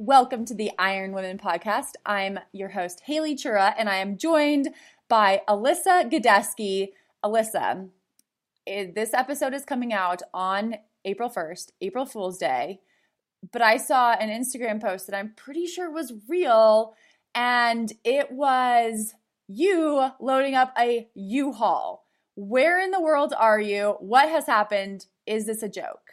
Welcome to the Iron Women podcast. I'm your host, Haley Chura, and I am joined by Alyssa Godesky. Alyssa, eh, this episode is coming out on April 1st, April Fool's Day, but I saw an Instagram post that I'm pretty sure was real, and it was you loading up a U-Haul. Where in the world are you? What has happened? Is this a joke?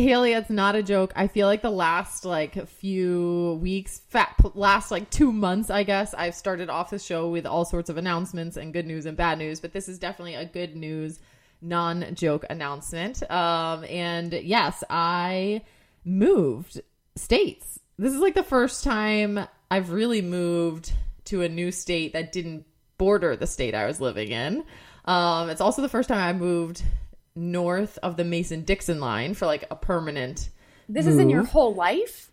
Haley, it's not a joke. I feel like the last like few weeks, fat, last like two months, I guess, I've started off the show with all sorts of announcements and good news and bad news. But this is definitely a good news, non joke announcement. Um, and yes, I moved states. This is like the first time I've really moved to a new state that didn't border the state I was living in. Um, it's also the first time I moved north of the Mason Dixon line for like a permanent. This move. is in your whole life?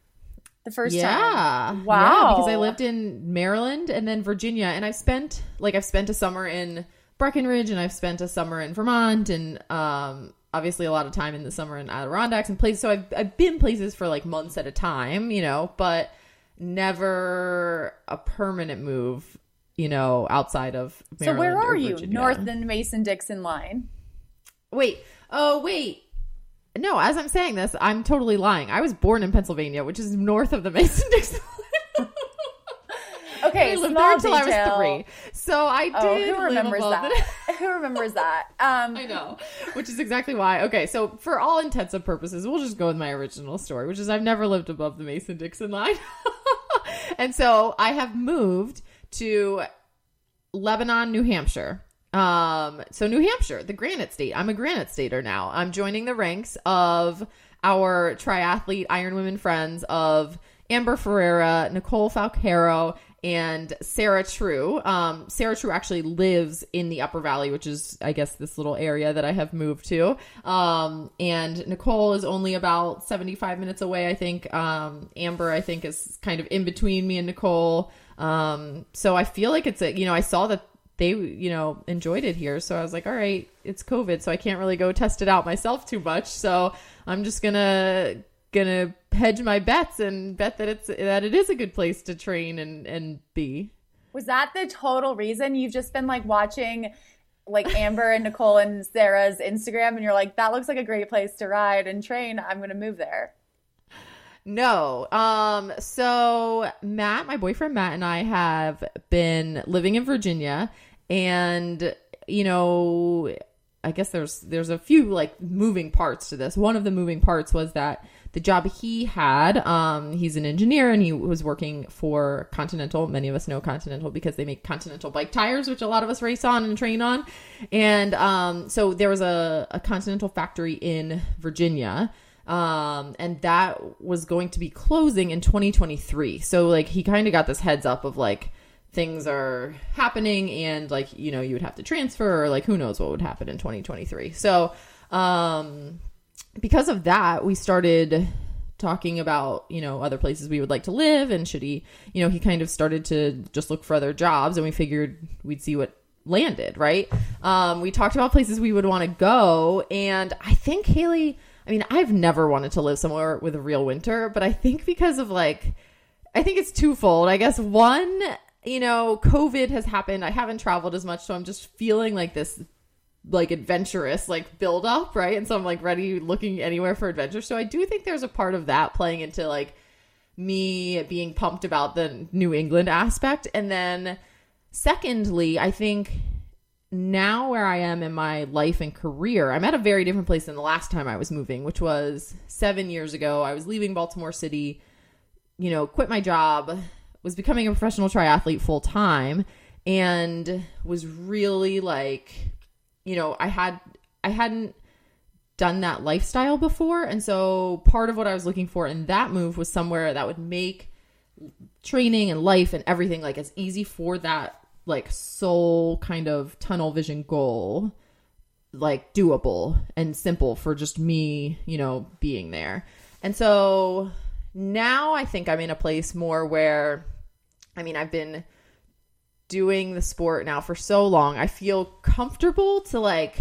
The first yeah. time? Wow. Wow. because I lived in Maryland and then Virginia and I've spent like I've spent a summer in Breckenridge and I've spent a summer in Vermont and um obviously a lot of time in the summer in Adirondacks and places so I've I've been places for like months at a time, you know, but never a permanent move, you know, outside of So Maryland where or are you? Virginia. North than Mason Dixon line. Wait. Oh, wait. No, as I'm saying this, I'm totally lying. I was born in Pennsylvania, which is north of the Mason Dixon. Line. okay, I lived there until I was three. So I did. Oh, who remembers that? who remembers that? Um, I know, which is exactly why. Okay, so for all intents and purposes, we'll just go with my original story, which is I've never lived above the Mason Dixon line. and so I have moved to Lebanon, New Hampshire. Um, so New Hampshire, the granite state. I'm a granite stater now. I'm joining the ranks of our triathlete Iron Women friends of Amber Ferreira, Nicole Falcaro, and Sarah True. Um, Sarah True actually lives in the Upper Valley, which is, I guess, this little area that I have moved to. Um, and Nicole is only about 75 minutes away, I think. Um, Amber, I think, is kind of in between me and Nicole. Um, so I feel like it's a, you know, I saw that they, you know, enjoyed it here. So I was like, all right, it's COVID, so I can't really go test it out myself too much. So I'm just gonna gonna hedge my bets and bet that it's that it is a good place to train and and be. was that the total reason you've just been like watching like Amber and Nicole and Sarah's Instagram and you're like, that looks like a great place to ride and train. I'm to move there. No. Um so Matt, my boyfriend Matt and I have been living in Virginia and you know, I guess there's there's a few like moving parts to this. One of the moving parts was that the job he had, um, he's an engineer and he was working for Continental. Many of us know Continental because they make Continental bike tires, which a lot of us race on and train on. And um, so there was a, a Continental factory in Virginia um and that was going to be closing in 2023 so like he kind of got this heads up of like things are happening and like you know you would have to transfer or like who knows what would happen in 2023 so um because of that we started talking about you know other places we would like to live and should he you know he kind of started to just look for other jobs and we figured we'd see what landed right? Um we talked about places we would want to go and i think haley I mean, I've never wanted to live somewhere with a real winter, but I think because of like, I think it's twofold. I guess one, you know, COVID has happened. I haven't traveled as much, so I'm just feeling like this like adventurous like build up, right? And so I'm like ready looking anywhere for adventure. So I do think there's a part of that playing into like me being pumped about the New England aspect. And then secondly, I think now where I am in my life and career, I'm at a very different place than the last time I was moving, which was seven years ago. I was leaving Baltimore City, you know, quit my job, was becoming a professional triathlete full time, and was really like, you know, I had I hadn't done that lifestyle before, and so part of what I was looking for in that move was somewhere that would make training and life and everything like as easy for that like soul kind of tunnel vision goal like doable and simple for just me, you know, being there. And so now I think I'm in a place more where I mean, I've been doing the sport now for so long. I feel comfortable to like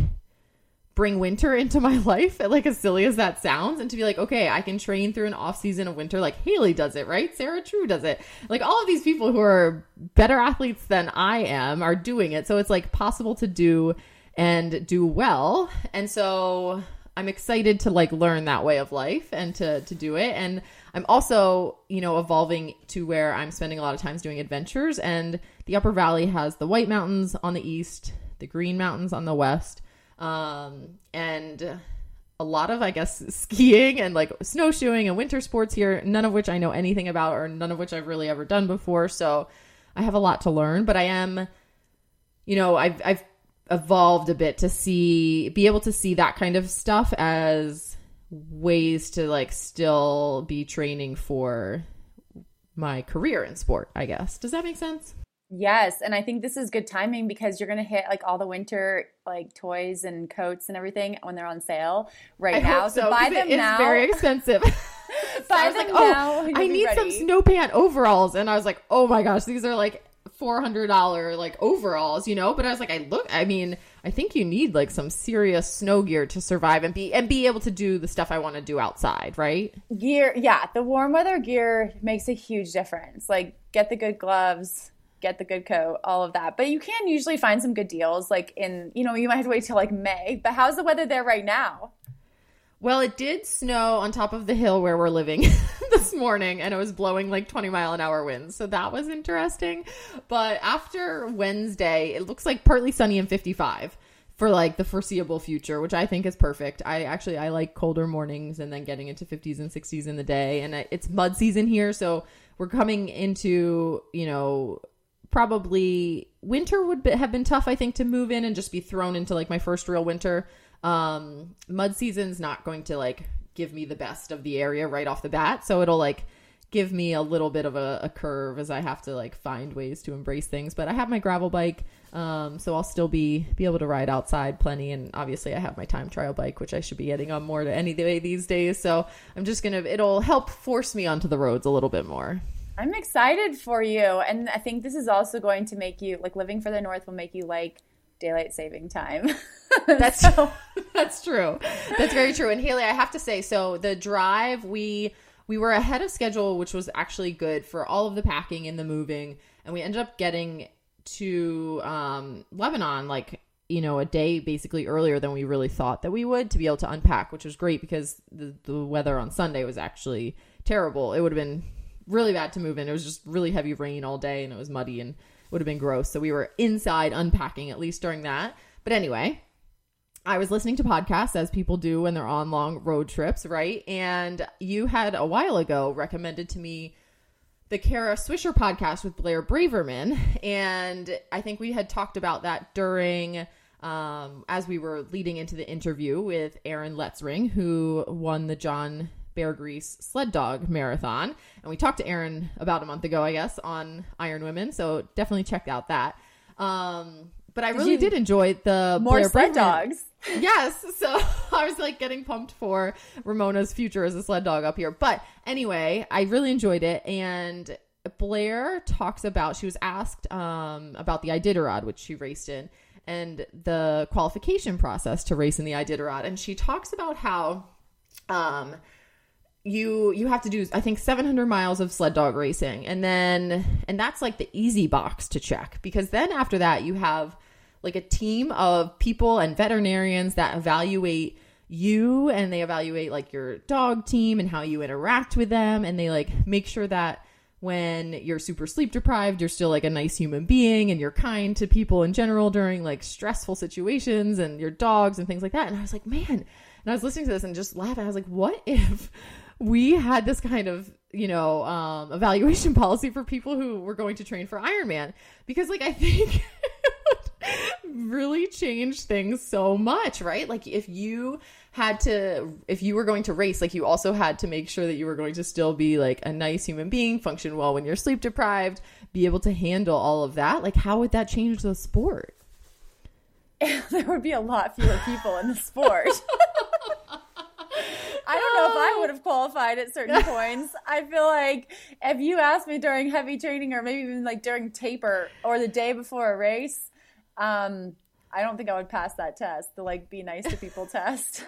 bring winter into my life, like as silly as that sounds, and to be like, okay, I can train through an off season of winter like Haley does it, right? Sarah True does it. Like all of these people who are better athletes than I am are doing it. So it's like possible to do and do well. And so I'm excited to like learn that way of life and to to do it. And I'm also, you know, evolving to where I'm spending a lot of times doing adventures and the Upper Valley has the White Mountains on the east, the Green Mountains on the west. Um and a lot of I guess skiing and like snowshoeing and winter sports here, none of which I know anything about or none of which I've really ever done before. So I have a lot to learn, but I am you know, I've I've evolved a bit to see be able to see that kind of stuff as ways to like still be training for my career in sport, I guess. Does that make sense? Yes, and I think this is good timing because you're gonna hit like all the winter like toys and coats and everything when they're on sale right I now. hope so, buy them it now. very expensive. So buy I was them like, oh, now. You'll I need some ready. snow pant overalls, and I was like, oh my gosh, these are like four hundred dollar like overalls, you know. But I was like, I look, I mean, I think you need like some serious snow gear to survive and be and be able to do the stuff I want to do outside, right? gear. Yeah, the warm weather gear makes a huge difference. Like get the good gloves. Get the good coat, all of that. But you can usually find some good deals. Like in, you know, you might have to wait till like May. But how's the weather there right now? Well, it did snow on top of the hill where we're living this morning, and it was blowing like 20 mile an hour winds. So that was interesting. But after Wednesday, it looks like partly sunny and 55 for like the foreseeable future, which I think is perfect. I actually I like colder mornings and then getting into 50s and 60s in the day, and it's mud season here, so we're coming into you know probably winter would be, have been tough i think to move in and just be thrown into like my first real winter. Um mud season's not going to like give me the best of the area right off the bat. So it'll like give me a little bit of a, a curve as i have to like find ways to embrace things. But i have my gravel bike um so i'll still be be able to ride outside plenty. And obviously i have my time trial bike which i should be getting on more to any day these days. So i'm just gonna it'll help force me onto the roads a little bit more I'm excited for you. And I think this is also going to make you like living for the North will make you like daylight saving time. That's So- that's true. That's very true. And Haley, I have to say, so the drive we we were ahead of schedule, which was actually good for all of the packing and the moving, and we ended up getting to um, Lebanon like you know a day basically earlier than we really thought that we would to be able to unpack, which was great because the the weather on Sunday was actually terrible. It would have been really bad to move in. It was just really heavy rain all day and it was muddy and would have been gross. So we were inside unpacking at least during that. But anyway, I was listening to podcasts as people do when they're on long road trips, right? And you had a while ago recommended to me the Kara Swisher podcast with Blair Braverman. And I think we had talked about that during um, as we were leading into the interview with Aaron Letzring, who won the John Beargrease Sled Dog Marathon. And we talked to Aaron about a month ago, I guess, on Iron Women. So definitely check out that. Um, but I really you- did enjoy the More Blair sled dogs. yes. So I was like getting pumped for Ramona's future as a sled dog up here. But anyway, I really enjoyed it. And Blair talks about, she was asked um, about the Iditarod, which she raced in, and the qualification process to race in the Iditarod. And she talks about how. Um, you you have to do I think 700 miles of sled dog racing. And then and that's like the easy box to check because then after that you have like a team of people and veterinarians that evaluate you and they evaluate like your dog team and how you interact with them. And they like make sure that when you're super sleep deprived you're still like a nice human being and you're kind to people in general during like stressful situations and your dogs and things like that. And I was like man and I was listening to this and just laughing I was like what if we had this kind of you know um, evaluation policy for people who were going to train for Ironman because like I think it would really change things so much, right? Like if you had to if you were going to race, like you also had to make sure that you were going to still be like a nice human being, function well when you're sleep deprived, be able to handle all of that. Like how would that change the sport? there would be a lot fewer people in the sport. I don't know if I would have qualified at certain points. I feel like if you asked me during heavy training or maybe even like during taper or the day before a race, um, I don't think I would pass that test, the like be nice to people test.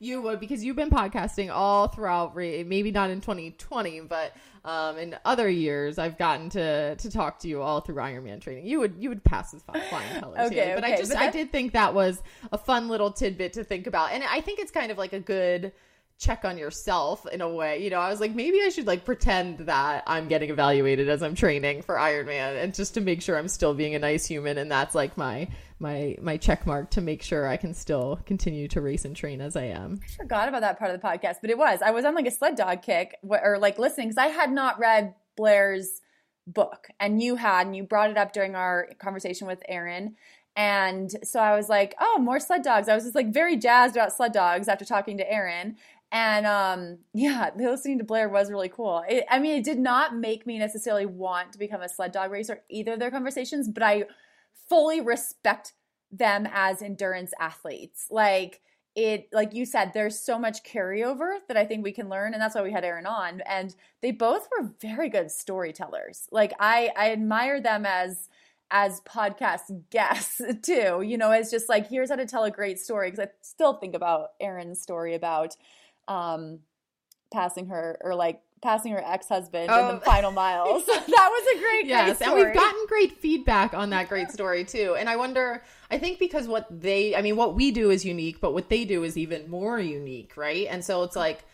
You would because you've been podcasting all throughout. Maybe not in 2020, but um, in other years, I've gotten to to talk to you all through Ironman training. You would you would pass as flying colors. okay, but okay. I just but I did think that was a fun little tidbit to think about, and I think it's kind of like a good check on yourself in a way. You know, I was like, maybe I should like pretend that I'm getting evaluated as I'm training for Ironman and just to make sure I'm still being a nice human. And that's like my, my, my check mark to make sure I can still continue to race and train as I am. I forgot about that part of the podcast, but it was, I was on like a sled dog kick or like listening because I had not read Blair's book and you had, and you brought it up during our conversation with Aaron. And so I was like, oh, more sled dogs. I was just like very jazzed about sled dogs after talking to Aaron. And um, yeah, listening to Blair was really cool. It, I mean, it did not make me necessarily want to become a sled dog racer, either of their conversations, but I fully respect them as endurance athletes. Like, it like you said there's so much carryover that i think we can learn and that's why we had aaron on and they both were very good storytellers like i i admire them as as podcast guests too you know it's just like here's how to tell a great story because i still think about aaron's story about um passing her or like passing her ex-husband Oh. in the final miles. That was a great yes great and we've gotten great feedback on that great story too. And i wonder i think because what they i mean what we do is unique but what they do is even more unique right? And so it's like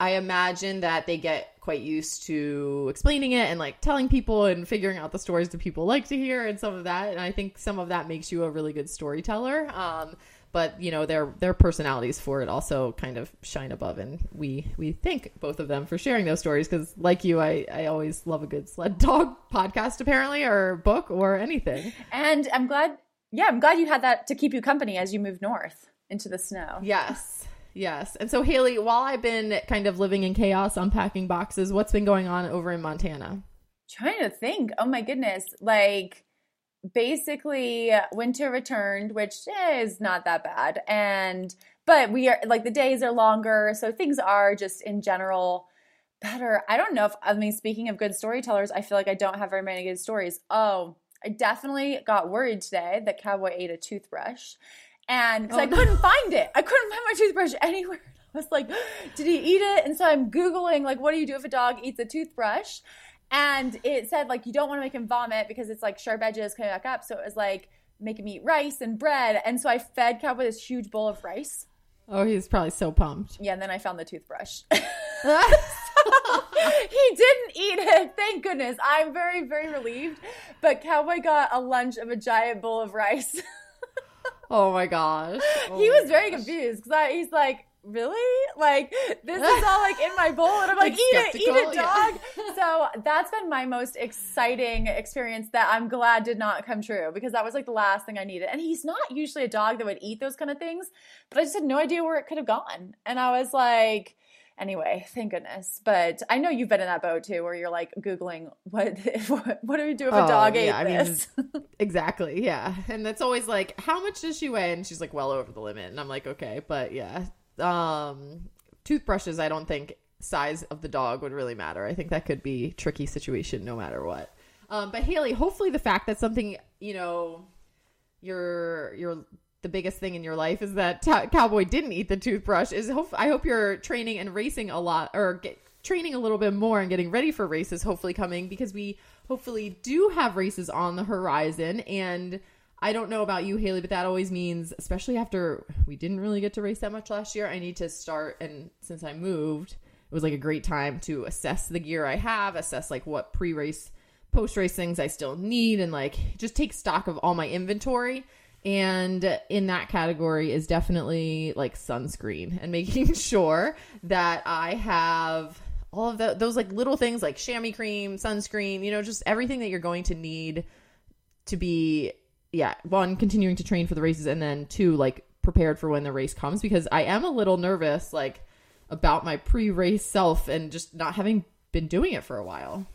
i imagine that they get quite used to explaining it and like telling people and figuring out the stories that people like to hear and some of that. And i think some of that makes you a really good storyteller. Um but you know their their personalities for it also kind of shine above and we we thank both of them for sharing those stories because like you i i always love a good sled dog podcast apparently or book or anything. And i'm glad yeah i'm glad you had that to keep you company as you moved north into the snow. Yes yes. And so haley while i've been kind of living in chaos unpacking boxes what's been going on over in montana? Trying to think. Oh my goodness. Like basically winter returned which is not that bad and but we are like the days are longer so things are just in general better. I don't know if i mean speaking of good storytellers i feel like i don't have very many good stories. Oh i definitely got worried today that cowboy ate a toothbrush and because Oh, i no. couldn't find it. I couldn't find my toothbrush anywhere i was like did he eat it? And so i'm googling like what do you do if a dog eats a toothbrush and it said like you don't want to make him vomit because it's like sharp edges coming back up. So it was like make him eat rice and bread. And so I fed Cowboy this huge bowl of rice. oh he's probably so pumped Yeah, and then I found the toothbrush. he didn't eat it. Thank goodness. I'm very, very relieved. But Cowboy got a lunch of a giant bowl of rice. oh my gosh Oh he my was very confused because he's like, really? Like this is all like in my bowl, and I'm like, Like eat it, eat it, yeah. dog. so that's been my most exciting experience that I'm glad did not come true because that was like the last thing I needed. And he's not usually a dog that would eat those kind of things, but I just had no idea where it could have gone, and I was like. Anyway, thank goodness. But I know you've been in that boat too, where you're like googling what what, what do we do if a Oh, dog ate yeah, I mean, this? Exactly. Yeah. And that's always like, how much does she weigh? And she's like, well over the limit. And I'm like, okay. But yeah. Um, toothbrushes, I don't think size of the dog would really matter. I think that could be tricky situation no matter what. Um, but Haley, hopefully the fact that something, you know, your, your, the biggest thing in your life is that Ta- cowboy didn't eat the toothbrush is hope I hope you're training and racing a lot or get training a little bit more and getting ready for races hopefully coming because we hopefully do have races on the horizon and I don't know about you Haley but that always means especially after we didn't really get to race that much last year I need to start and since I moved it was like a great time to assess the gear I have assess like what pre-race post-race things I still need and like just take stock of all my inventory. And in that category is definitely like sunscreen and making sure that I have all of the, those like little things like chamois cream, sunscreen, you know, just everything that you're going to need to be yeah, one continuing to train for the races and then two like prepared for when the race comes because I am a little nervous like about my pre-race self and just not having been doing it for a while.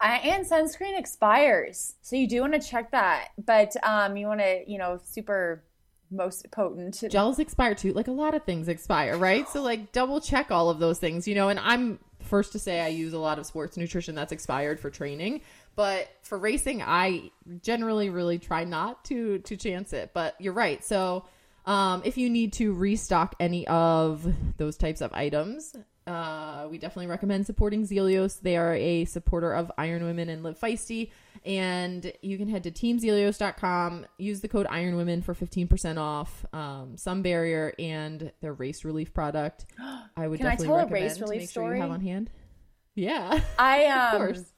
I, and sunscreen expires, so you do want to check that. But um, you want to, you know, super most potent. Gels expire too. Like a lot of things expire, right? So like double check all of those things, you know. And I'm first to say I use a lot of sports nutrition that's expired for training, but for racing, I generally really try not to to chance it. But you're right. So um, if you need to restock any of those types of items, uh, we definitely recommend supporting Zealios. They are a supporter of Iron Women and Live Feisty. And you can head to teamzealios.com, use the code Iron Women for 15% off um, Sun Barrier and their Race Relief product. I would Can I definitely tell a recommend Race to Relief make sure story? you have on hand. Yeah. I Of um course.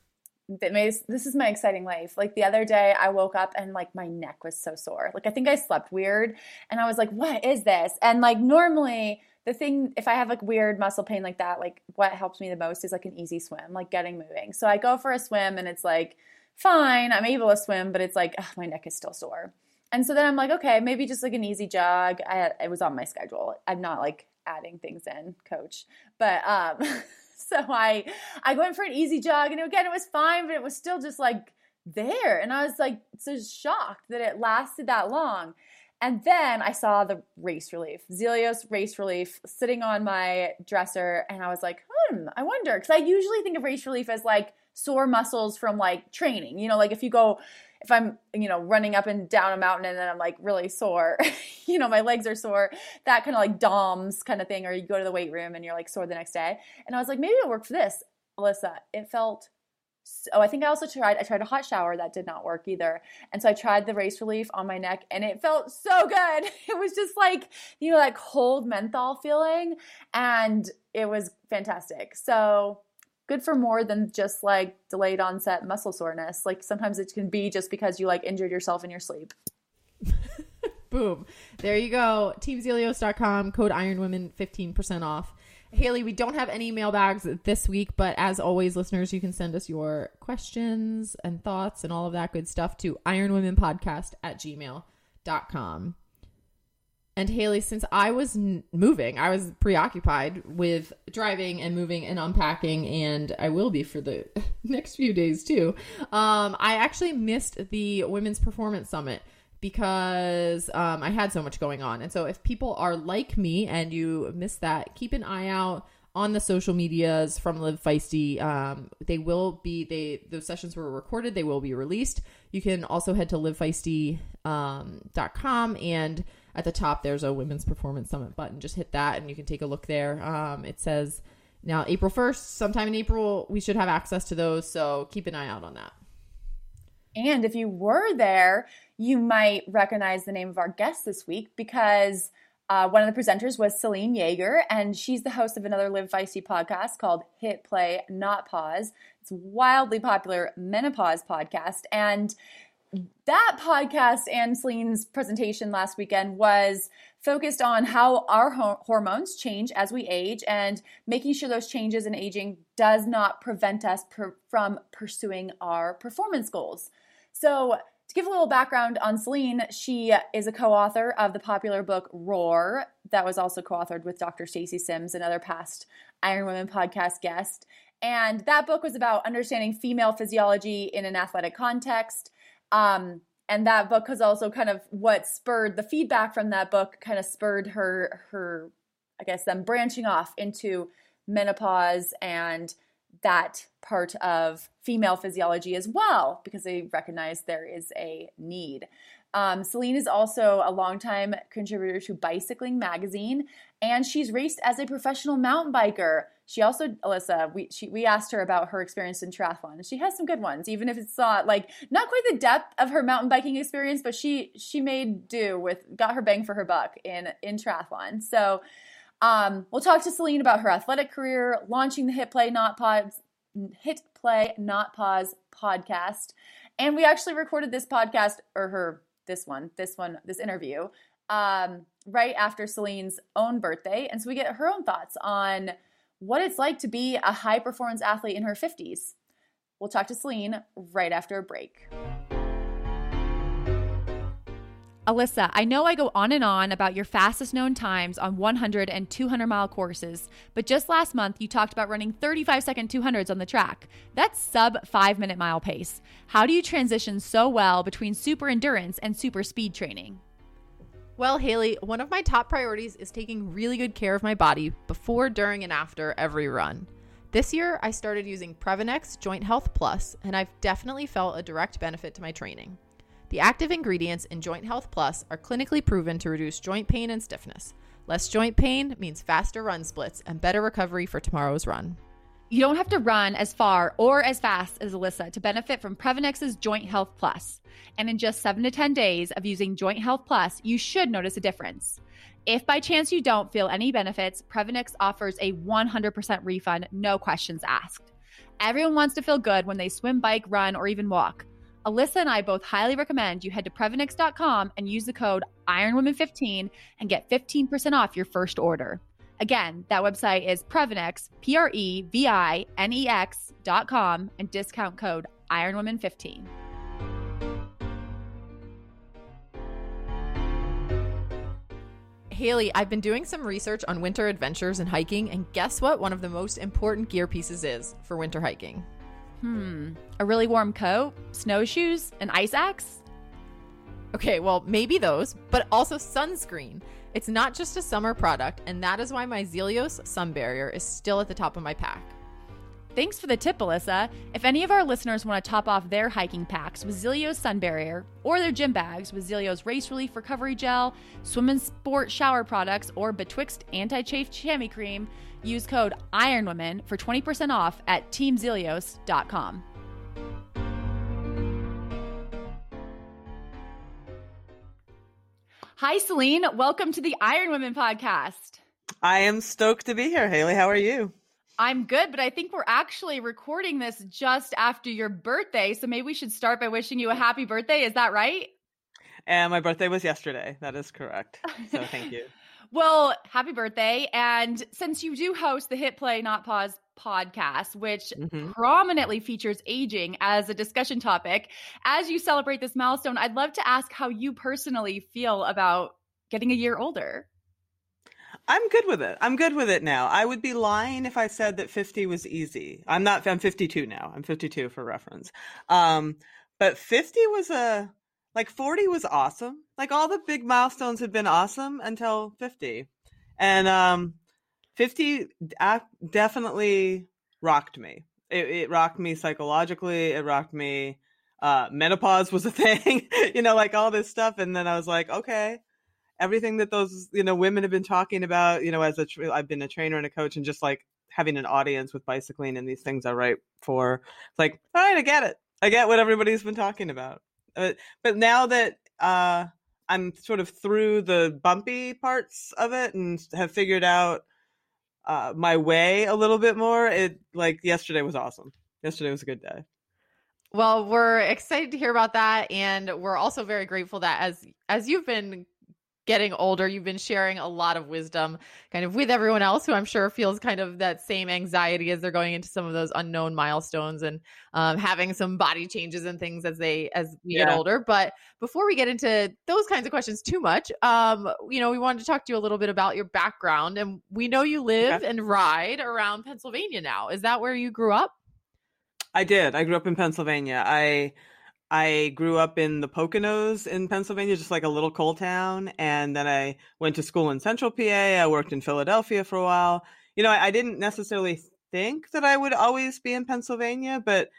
This is my exciting life. Like the other day I woke up and like my neck was so sore. Like I think I slept weird and I was like, "What is this?" And like normally the thing if I have like weird muscle pain like that, like what helps me the most is like an easy swim, like getting moving. So I go for a swim and it's like fine, I'm able to swim, but it's like ugh, my neck is still sore. And so then I'm like, okay, maybe just like an easy jog. I it was on my schedule. I'm not like adding things in, coach. But um so I I went for an easy jog and again it was fine, but it was still just like there. And I was like so shocked that it lasted that long. And then I saw the race relief, Zealios race relief sitting on my dresser. And I was like, hmm, I wonder. Because I usually think of race relief as like sore muscles from like training. You know, like if you go, if I'm, you know, running up and down a mountain and then I'm like really sore, you know, my legs are sore, that kind of like DOMS kind of thing. Or you go to the weight room and you're like sore the next day. And I was like, maybe it'll work for this. Alyssa, it felt oh, I think I also tried. I tried a hot shower that did not work either, and so I tried the race relief on my neck, and it felt so good. It was just like you know that cold menthol feeling, and it was fantastic. So good for more than just like delayed onset muscle soreness. Like sometimes it can be just because you like injured yourself in your sleep. Boom. There you go. TeamZealios.com, code IronWomen, 15% off. Haley, we don't have any mailbags this week, but as always, listeners, you can send us your questions and thoughts and all of that good stuff to ironwomenpodcast at gmail.com. And Haley, since I was n- moving, I was preoccupied with driving and moving and unpacking, and I will be for the next few days too. Um, I actually missed the Women's Performance Summit because um, I had so much going on. And so, if people are like me and you missed that, keep an eye out on the social medias from Live Feisty. Um, they will be they those sessions were recorded. They will be released. You can also head to livefeisty.com um, com and at the top there's a Women's Performance Summit button. Just hit that and you can take a look there. Um, it says now April 1st, sometime in April, we should have access to those. So keep an eye out on that. And if you were there, you might recognize the name of our guest this week because uh, one of the presenters was Selene Yeager, and she's the host of another Live Feisty podcast called Hit Play Not Pause. It's wildly popular menopause podcast. And that podcast and Selene's presentation last weekend was focused on how our hormones change as we age and making sure those changes in aging does not prevent us per- from pursuing our performance goals. So, to give a little background on Selene, she is a co-author of the popular book Roar, that was also co-authored with Dr. Stacy Sims, another past Iron Women podcast guest. And that book was about understanding female physiology in an athletic context. Um, and that book was also kind of what spurred the feedback from that book kind of spurred her her i guess them branching off into menopause and that part of female physiology as well because they recognize there is a need um, Selene is also a longtime contributor to Bicycling Magazine, and she's raced as a professional mountain biker. She also, Alyssa, we she, we asked her about her experience in triathlon, and she has some good ones, even if it's not like not quite the depth of her mountain biking experience, but she she made do with got her bang for her buck in in triathlon. So. Um, we'll talk to Selene about her athletic career, launching the Hit Play Not Pause, Hit Play Not Pause podcast, and we actually recorded this podcast or her this one, this one, this interview, um, right after Selene's own birthday. And so we get her own thoughts on what it's like to be a high performance athlete in her 50s. We'll talk to Selene right after a break. Alyssa, I know I go on and on about your fastest known times on 100 and 200 mile courses, but just last month you talked about running 35 second 200s on the track. That's sub five minute mile pace. How do you transition so well between super endurance and super speed training? Well, Haley, one of my top priorities is taking really good care of my body before, during, and after every run. This year, I started using Previnex Joint Health Plus, and I've definitely felt a direct benefit to my training. The active ingredients in Joint Health Plus are clinically proven to reduce joint pain and stiffness. Less joint pain means faster run splits and better recovery for tomorrow's run. You don't have to run as far or as fast as Alyssa to benefit from Previnex's Joint Health Plus. And in just 7 to 10 days of using Joint Health Plus, you should notice a difference. If by chance you don't feel any benefits, Previnex offers a 100% refund, no questions asked. Everyone wants to feel good when they swim, bike, run, or even walk. Alyssa and I both highly recommend you head to Previnex.com and use the code IronWomen15 and get 15% off your first order. Again, that website is Previnex, P R E V I N E X.com, and discount code IronWomen15. Haley, I've been doing some research on winter adventures and hiking, and guess what? One of the most important gear pieces is for winter hiking. Hmm. A really warm coat, snowshoes, an ice axe? Okay, well, maybe those, but also sunscreen. It's not just a summer product, and that is why my Zealios sun barrier is still at the top of my pack. Thanks for the tip, Alyssa. If any of our listeners want to top off their hiking packs with Zealios Sun Barrier or their gym bags with Zealios Race Relief Recovery Gel, Swim and Sport Shower Products, or Betwixt Anti Chafe Chamois Cream, use code IRONWOMEN for 20% off at teamzealios.com. Hi, Selene. Welcome to the Iron Women podcast. I am stoked to be here, Haley. How are you? I'm good, but I think we're actually recording this just after your birthday. So maybe we should start by wishing you a happy birthday. Is that right? And my birthday was yesterday. That is correct. So thank you. Well, happy birthday. And since you do host the Hit Play Not Pause podcast, which mm-hmm. prominently features aging as a discussion topic, as you celebrate this milestone, I'd love to ask how you personally feel about getting a year older. I'm good with it. I'm good with it now. I would be lying if I said that 50 was easy. I'm not, I'm 52 now. I'm 52 for reference. Um, but 50 was a, like 40 was awesome. Like all the big milestones had been awesome until 50. And, um, 50 definitely rocked me. It, it rocked me psychologically. It rocked me. Uh, menopause was a thing, you know, like all this stuff. And then I was like, okay, everything that those you know women have been talking about you know as a tra- i've been a trainer and a coach and just like having an audience with bicycling and these things I write for it's like all right i get it i get what everybody's been talking about uh, but now that uh i'm sort of through the bumpy parts of it and have figured out uh my way a little bit more it like yesterday was awesome. Yesterday was a good day. Well, we're excited to hear about that and we're also very grateful that as as you've been getting older, you've been sharing a lot of wisdom kind of with everyone else who I'm sure feels kind of that same anxiety as they're going into some of those unknown milestones and um, having some body changes and things as they as we yeah. get older. But before we get into those kinds of questions too much, um, you know, we wanted to talk to you a little bit about your background. And we know you live and ride around Pennsylvania now. Is that where you grew up? I did. I grew up in Pennsylvania. I I grew up in the Poconos in Pennsylvania, just like a little coal town. And then I went to school in central PA. I worked in Philadelphia for a while. You know, I, I didn't necessarily think that I would always be in Pennsylvania, but,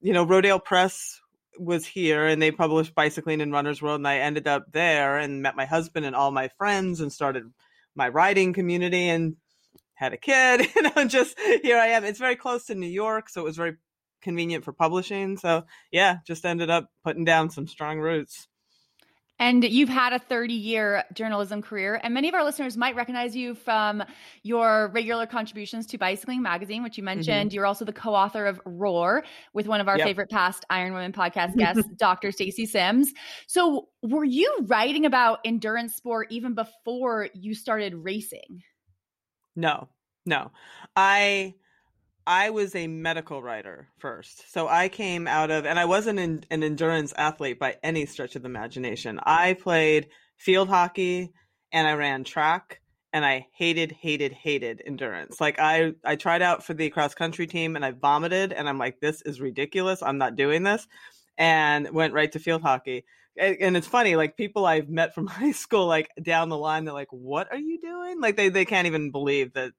you know, Rodale Press was here and they published Bicycling and Runner's World. And I ended up there and met my husband and all my friends and started my riding community and had a kid. You know, just here I am. It's very close to New York. So it was very convenient for publishing. So yeah, just ended up putting down some strong roots. And you've had a 30 year journalism career, and many of our listeners might recognize you from your regular contributions to Bicycling Magazine, which you mm-hmm. mentioned. Mm-hmm. You're also the co author of Roar with one of our yep. favorite past Iron Women podcast guests, Dr. Stacy Sims. So, were you writing about endurance sport even before you started racing? No, no. I I was a medical writer first. So I came out of, and I wasn't an, an endurance athlete by any stretch of the imagination. I played field hockey and I ran track and I hated, hated, hated endurance. Like I, I tried out for the cross country team and I vomited and I'm like, this is ridiculous. I'm not doing this. And went right to field hockey. And, and it's funny, like people I've met from high school, like down the line, they're like, what are you doing? Like they, they can't even believe that.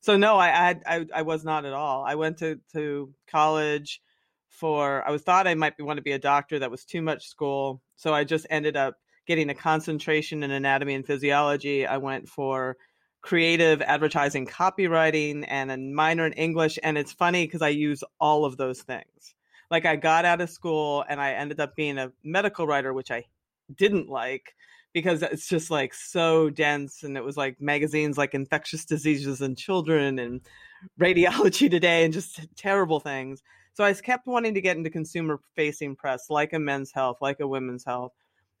So no, I, I, I, was not at all. I went to, to college for, I was thought I might want to be a doctor. That was too much school. So I just ended up getting a concentration in anatomy and physiology. I went for creative advertising copywriting and a minor in English. And it's funny because I use all of those things. Like I got out of school and I ended up being a medical writer, which I didn't like because it's just like so dense and it was like magazines like infectious diseases in children and radiology today and just terrible things so i kept wanting to get into consumer facing press like a men's health like a women's health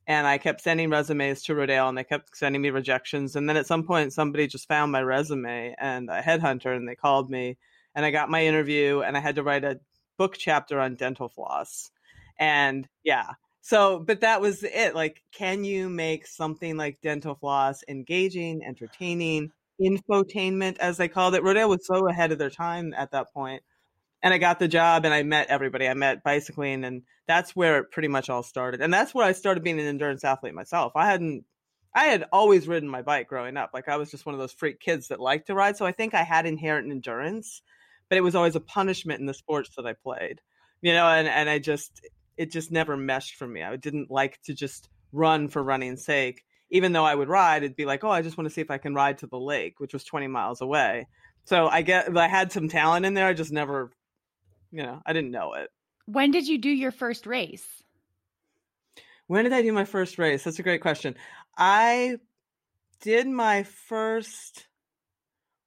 and I kept sending resumes to Rodale and they kept sending me rejections. And then at some point, somebody just found my resume and a headhunter and they called me and I got my interview and I had to write a book chapter on dental floss. And yeah, so, but that was it. Like, can you make something like dental floss engaging, entertaining, infotainment, as they called it? Rodale was so ahead of their time at that point. and I got the job and I met everybody. I met bicycling and that's where it pretty much all started. And that's where I started being an endurance athlete myself. I hadn't I had always ridden my bike growing up. Like I was just one of those freak kids that liked to ride. So I think I had inherent endurance, but it was always a punishment in the sports that I played. You know, and, and I just it just never meshed for me. I didn't like to just run for running's sake. Even though I would ride, it'd be like, oh, I just want to see if I can ride to the lake, which was 20 miles away. So I get I had some talent in there. I just never you know, I didn't know it. When did you do your first race? When did I do my first race? That's a great question. I did my first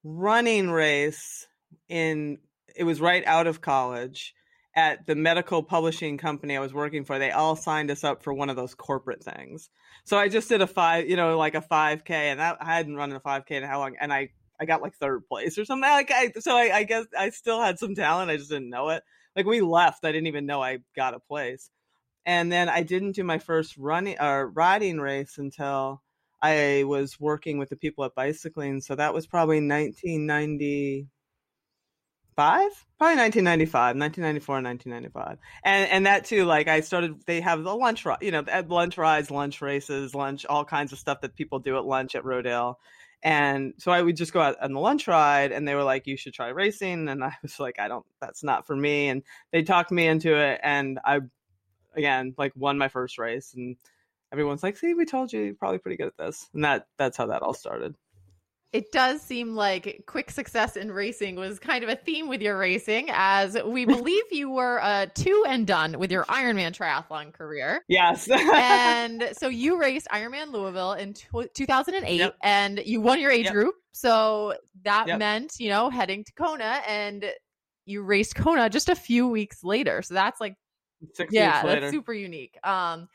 running race in it was right out of college at the medical publishing company I was working for. They all signed us up for one of those corporate things. So I just did a five, you know, like a 5K, and that, I hadn't run a 5K in how long, and I I got like third place or something. Like I, so I, I guess I still had some talent. I just didn't know it. Like we left, I didn't even know I got a place. And then I didn't do my first running or uh, riding race until I was working with the people at bicycling. So that was probably 1995, probably 1995, 1994, 1995. And, and that too, like I started, they have the lunch, ride, you know, at lunch rides, lunch races, lunch, all kinds of stuff that people do at lunch at Rodale. And so I would just go out on the lunch ride and they were like, you should try racing. And I was like, I don't, that's not for me. And they talked me into it. And I, again, like won my first race. And everyone's like, see, we told you you're probably pretty good at this. And that, that's how that all started it does seem like quick success in racing was kind of a theme with your racing, as we believe you were uh, two and done with your Ironman triathlon career. Yes. and so you raced Ironman Louisville in t- 2008 yep. and you won your age yep. group. So that yep. meant, you know, heading to Kona and you raced Kona just a few weeks later. So that's like, Six yeah, that's super unique. Um,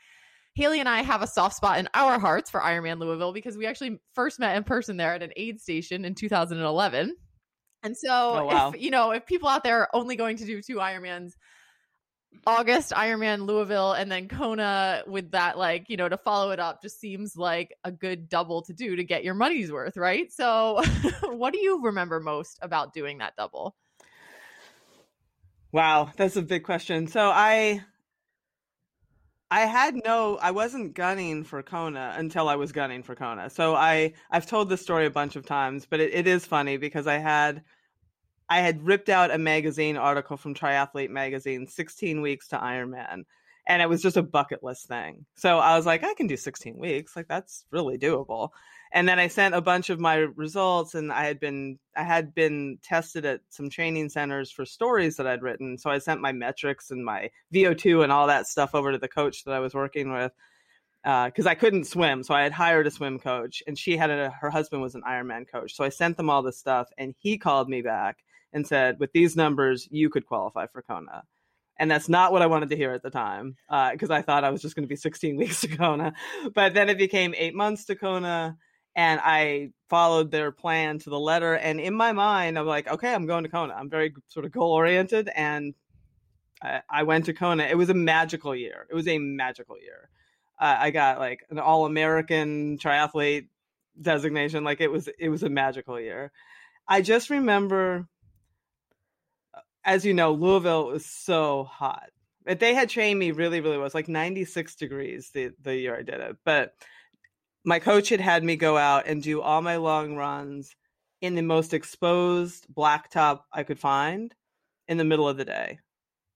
Haley and I have a soft spot in our hearts for Ironman Louisville because we actually first met in person there at an aid station in 2011. And so, oh, wow. if you know, if people out there are only going to do two Ironmans, August Ironman Louisville and then Kona with that, like, you know, to follow it up just seems like a good double to do to get your money's worth, right? So, what do you remember most about doing that double? Wow, that's a big question. So, I I had no, I wasn't gunning for Kona until I was gunning for Kona. So I, I've told this story a bunch of times, but it, it is funny because I had, I had ripped out a magazine article from Triathlete magazine, 16 weeks to Ironman. And it was just a bucket list thing. So I was like, I can do 16 weeks. Like that's really doable and then I sent a bunch of my results and I had been I had been tested at some training centers for stories that I'd written. So I sent my metrics and my VO2 and all that stuff over to the coach that I was working with because uh, I couldn't swim. So I had hired a swim coach and she had a, her husband was an Ironman coach. So I sent them all this stuff and he called me back and said, with these numbers, you could qualify for Kona. And that's not what I wanted to hear at the time because uh, I thought I was just going to be 16 weeks to Kona. But then it became eight months to Kona and I followed their plan to the letter. And in my mind, I'm like, okay, I'm going to Kona. I'm very sort of goal oriented, and I, I, went to Kona. It was a magical year. It was a magical year. Uh, I got like an all American triathlete designation. Like it was, it was a magical year. I just remember, uh, as you know, Louisville was so hot. But they had trained me really, really well. It was like 96 degrees the, the year I did it. But my coach had had me go out and do all my long runs in the most exposed blacktop I could find in the middle of the day.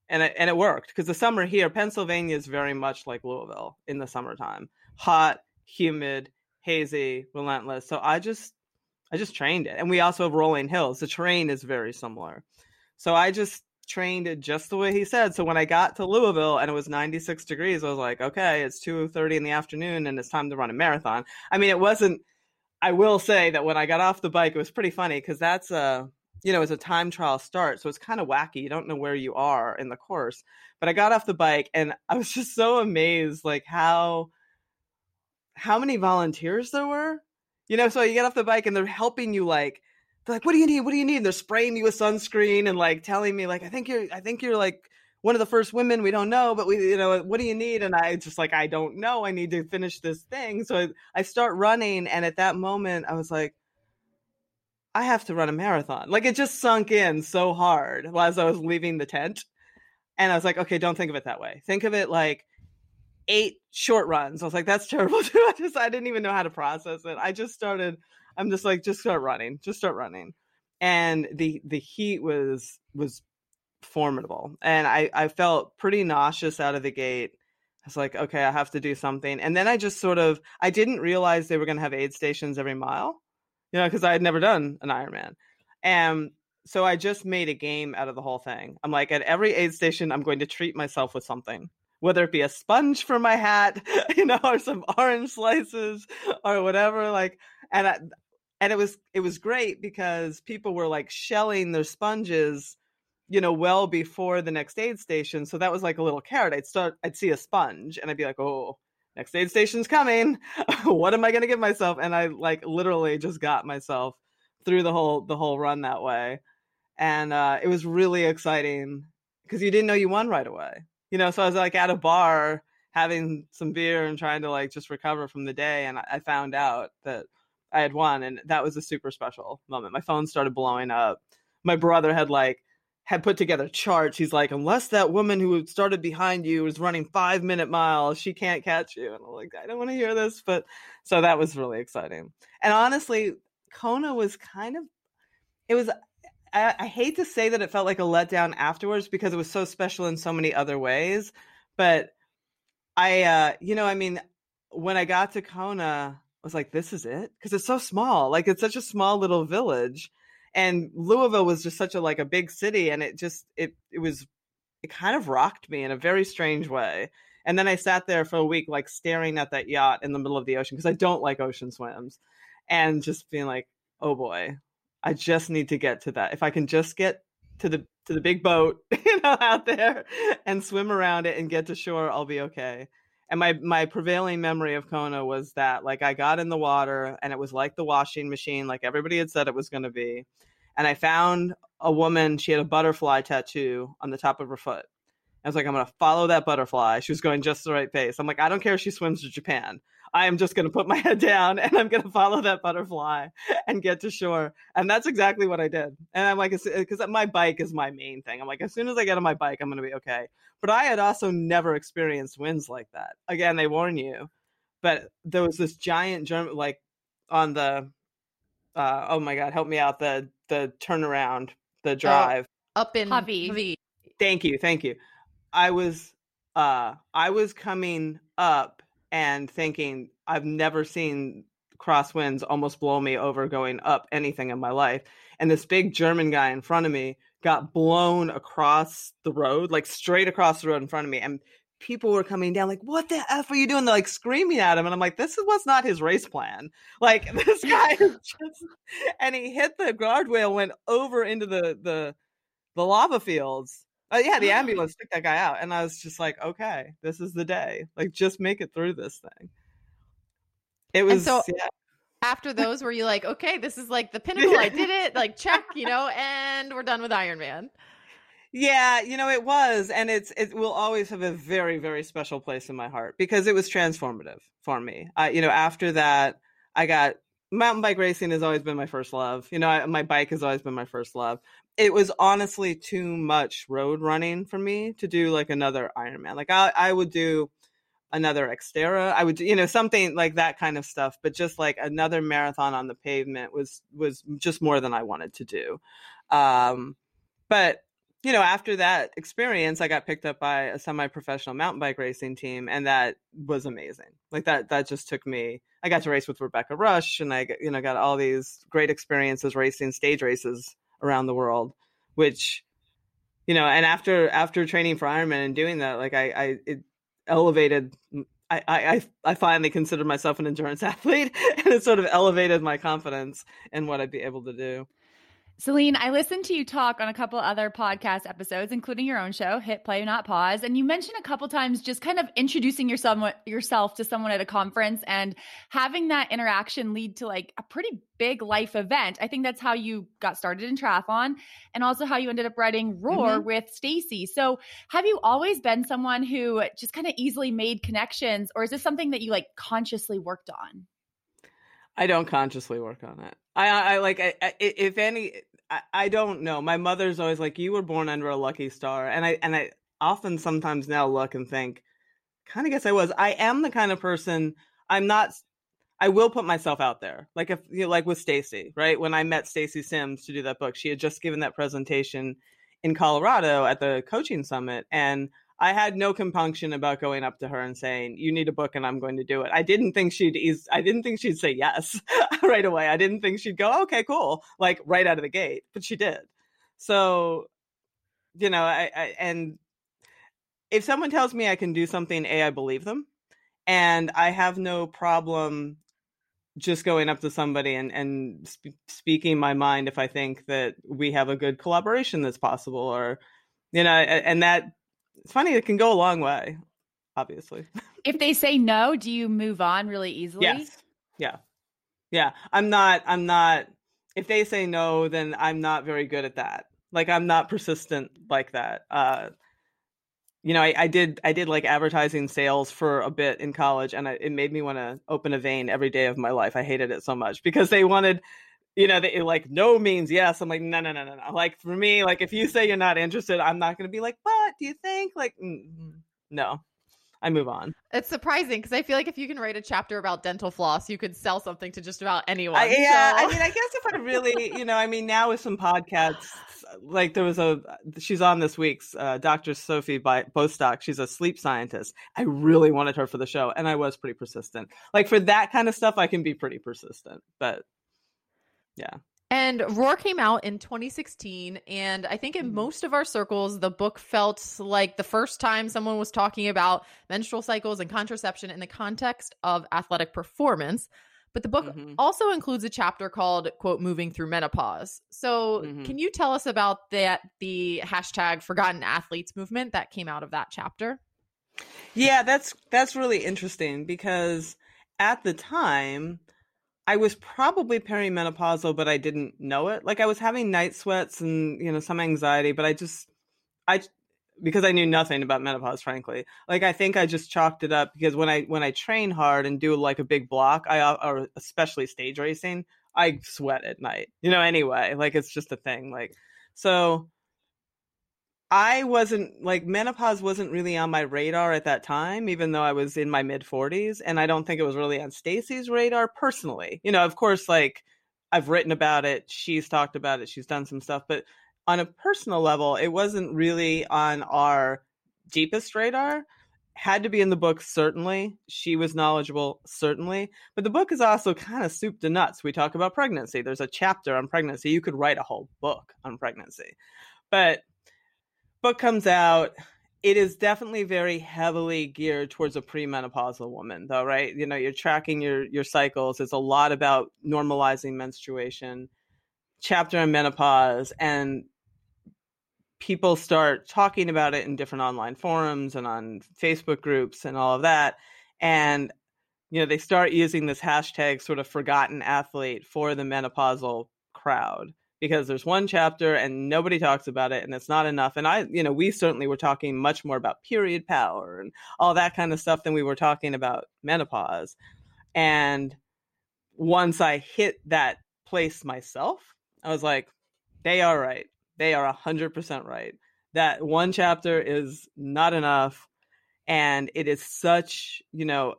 And it, and it worked because the summer here, Pennsylvania is very much like Louisville in the summertime. Hot, humid, hazy, relentless. So I just I just trained it. And we also have rolling hills. The terrain is very similar. So I just trained just the way he said. So when I got to Louisville and it was 96 degrees, I was like, okay, it's 2:30 in the afternoon and it's time to run a marathon. I mean, it wasn't I will say that when I got off the bike, it was pretty funny because that's a you know, it's a time trial start, so it's kind of wacky. You don't know where you are in the course. But I got off the bike and I was just so amazed like how how many volunteers there were. You know, so you get off the bike and they're helping you like they're like, "What do you need? What do you need?" And they're spraying me with sunscreen and like telling me like, "I think you're, I think you're like one of the first women we don't know, but we, you know, what do you need?" And I just like, I don't know. I need to finish this thing. So I, I start running, and at that moment, I was like, I have to run a marathon. Like it just sunk in so hard as I was leaving the tent, and I was like, okay, don't think of it that way. Think of it like eight short runs. I was like, that's terrible. I just I didn't even know how to process it. I just started I'm just like, just start running, just start running. And the the heat was was formidable, and I I felt pretty nauseous out of the gate. I was like, okay, I have to do something. And then I just sort of I didn't realize they were going to have aid stations every mile, you know, because I had never done an Ironman, and so I just made a game out of the whole thing. I'm like, at every aid station, I'm going to treat myself with something whether it be a sponge for my hat, you know, or some orange slices or whatever. Like, and I, and it was it was great because people were like shelling their sponges you know well before the next aid station so that was like a little carrot. I'd start i'd see a sponge and i'd be like oh next aid station's coming. What am i going to give myself? And i like literally just got myself through the whole the whole run that way. And uh, it was really exciting because you didn't know you won right away you know so i was like at a bar having some beer and trying to like just recover from the day and i found out that I had won, and that was a super special moment. My phone started blowing up. My brother had like had put together charts. He's like, unless that woman who started behind you was running five minute miles, she can't catch you. And I'm like, I don't want to hear this, but so that was really exciting. And honestly, Kona was kind of it was. I, I hate to say that it felt like a letdown afterwards because it was so special in so many other ways, but I, uh, you know, I mean, when I got to Kona, was like, this is it? Because it's so small. Like it's such a small little village. And Louisville was just such a like a big city and it just it it was it kind of rocked me in a very strange way. And then I sat there for a week like staring at that yacht in the middle of the ocean because I don't like ocean swims and just being like, "Oh boy, I just need to get to that. If I can just get to the to the big boat, you know, out there and swim around it and get to shore, I'll be okay." And my my prevailing memory of Kona was that like I got in the water and it was like the washing machine, like everybody had said it was going to be. And I found a woman, she had a butterfly tattoo on the top of her foot. I was like, I'm going to follow that butterfly. She was going just the right pace. I'm like, I don't care if she swims to Japan. I am just going to put my head down and I'm going to follow that butterfly and get to shore. And that's exactly what I did. And I'm like, because my bike is my main thing. I'm like, as soon as I get on my bike, I'm going to be okay. But I had also never experienced winds like that. Again, they warn you. But there was this giant German, like on the, uh, oh my God, help me out. The, the turnaround, the oh, drive. Oh, up in Hawi. Thank you. Thank you. I was, uh, I was coming up and thinking I've never seen crosswinds almost blow me over going up anything in my life. And this big German guy in front of me got blown across the road, like straight across the road in front of me. And people were coming down, like, what the F are you doing? They're like screaming at him. And I'm like, this was not his race plan. Like this guy just and he hit the guardrail, went over into the the the lava fields uh, yeah, the ambulance took that guy out, and I was just like, okay, this is the day. Like, just make it through this thing. It was and so. Yeah. after those were you like, okay, this is like the pinnacle. I did it. Like check, you know, and we're done with Iron Man. Yeah, you know it was, and it's it will always have a very very special place in my heart because it was transformative for me. I, you know, after that, I got mountain bike racing has always been my first love. You know, I, my bike has always been my first love. It was honestly too much road running for me to do like another Ironman. Like I, I would do another Xterra. I would, do, you know, something like that kind of stuff. But just like another marathon on the pavement was was just more than I wanted to do. Um, but you know, after that experience, I got picked up by a semi-professional mountain bike racing team, and that was amazing. Like that, that just took me. I got to race with Rebecca Rusch, and I, you know, got all these great experiences racing stage races around the world, which, you know, and after after training for Ironman and doing that, like I, I it elevated. I, I, I finally considered myself an endurance athlete, and it sort of elevated my confidence in what I'd be able to do. Selene, I listened to you talk on a couple other podcast episodes, including your own show, Hit Play Not Pause, and you mentioned a couple times just kind of introducing yourself yourself to someone at a conference and having that interaction lead to like a pretty big life event. I think that's how you got started in triathlon and also how you ended up writing Roar mm-hmm. with Stacy. So, have you always been someone who just kind of easily made connections or is this something that you like consciously worked on? I don't consciously work on it. I, I, like, I, I, if any, I, I don't know. My mother's always like, "You were born under a lucky star," and I, and I often sometimes now look and think, kind of guess I was. I am the kind of person. I'm not. I will put myself out there. Like if you know, like with Stacy, right? When I met Stacy Sims to do that book, she had just given that presentation in Colorado at the coaching summit, and I had no compunction about going up to her and saying, "You need a book, and I'm going to do it." I didn't think she'd. Ease, I didn't think she'd say yes right away. I didn't think she'd go, "Okay, cool," like right out of the gate. But she did. So, you know, I, I and if someone tells me I can do something, a I believe them, and I have no problem just going up to somebody and and sp- speaking my mind if I think that we have a good collaboration that's possible, or you know, and that it's funny. It can go a long way, obviously. If they say no, do you move on really easily? Yes. Yeah. Yeah. I'm not, I'm not, if they say no, then I'm not very good at that. Like I'm not persistent like that. Uh, you know, I, I, did I did like advertising sales for a bit in college, and I, it made me want to open a vein every day of my life. I hated it so much because they wanted you know, they, like no means yes. I'm like, no, no, no, no, no. Like for me, like if you say you're not interested, I'm not going to be like, what do you think? Like, mm, no, I move on. It's surprising because I feel like if you can write a chapter about dental floss, you could sell something to just about anyone. I, yeah, so. I mean, I guess if I really, you know, I mean, now with some podcasts, like there was a, she's on this week's uh, Dr. Sophie by Bostock. She's a sleep scientist. I really wanted her for the show, and I was pretty persistent. Like for that kind of stuff, I can be pretty persistent, but yeah. And Roar came out in 2016. And I think in mm-hmm. most of our circles, the book felt like the first time someone was talking about menstrual cycles and contraception in the context of athletic performance. But the book mm-hmm. also includes a chapter called, quote, moving through menopause. So mm-hmm. can you tell us about that, the hashtag forgotten athletes movement that came out of that chapter? Yeah, that's that's really interesting because at the time, I was probably perimenopausal, but I didn't know it. Like I was having night sweats and you know some anxiety, but I just I because I knew nothing about menopause, frankly. Like I think I just chalked it up because when I when I train hard and do like a big block, I uh, or especially stage racing, I sweat at night. You know, anyway, like it's just a thing. Like so, I wasn't like menopause wasn't really on my radar at that time, even though I was in my mid 40s. And I don't think it was really on Stacy's radar personally. You know, of course, like I've written about it, she's talked about it, she's done some stuff, but on a personal level, it wasn't really on our deepest radar. Had to be in the book, certainly. She was knowledgeable, certainly. But the book is also kind of soup to nuts. We talk about pregnancy. There's a chapter on pregnancy. You could write a whole book on pregnancy. But book comes out it is definitely very heavily geared towards a premenopausal woman though right? You know you're tracking your your cycles. It's a lot about normalizing menstruation chapter on menopause and people start talking about it in different online forums and on facebook groups and all of that. And you know, they start using this hashtag sort of forgotten athlete for the menopausal crowd because there's one chapter and nobody talks about it and it's not enough. And I, you know, we certainly were talking much more about period power and all that kind of stuff than we were talking about menopause. And once I hit that place myself, I was like, they are right. They are 100% right. That one chapter is not enough. And it is such, you know,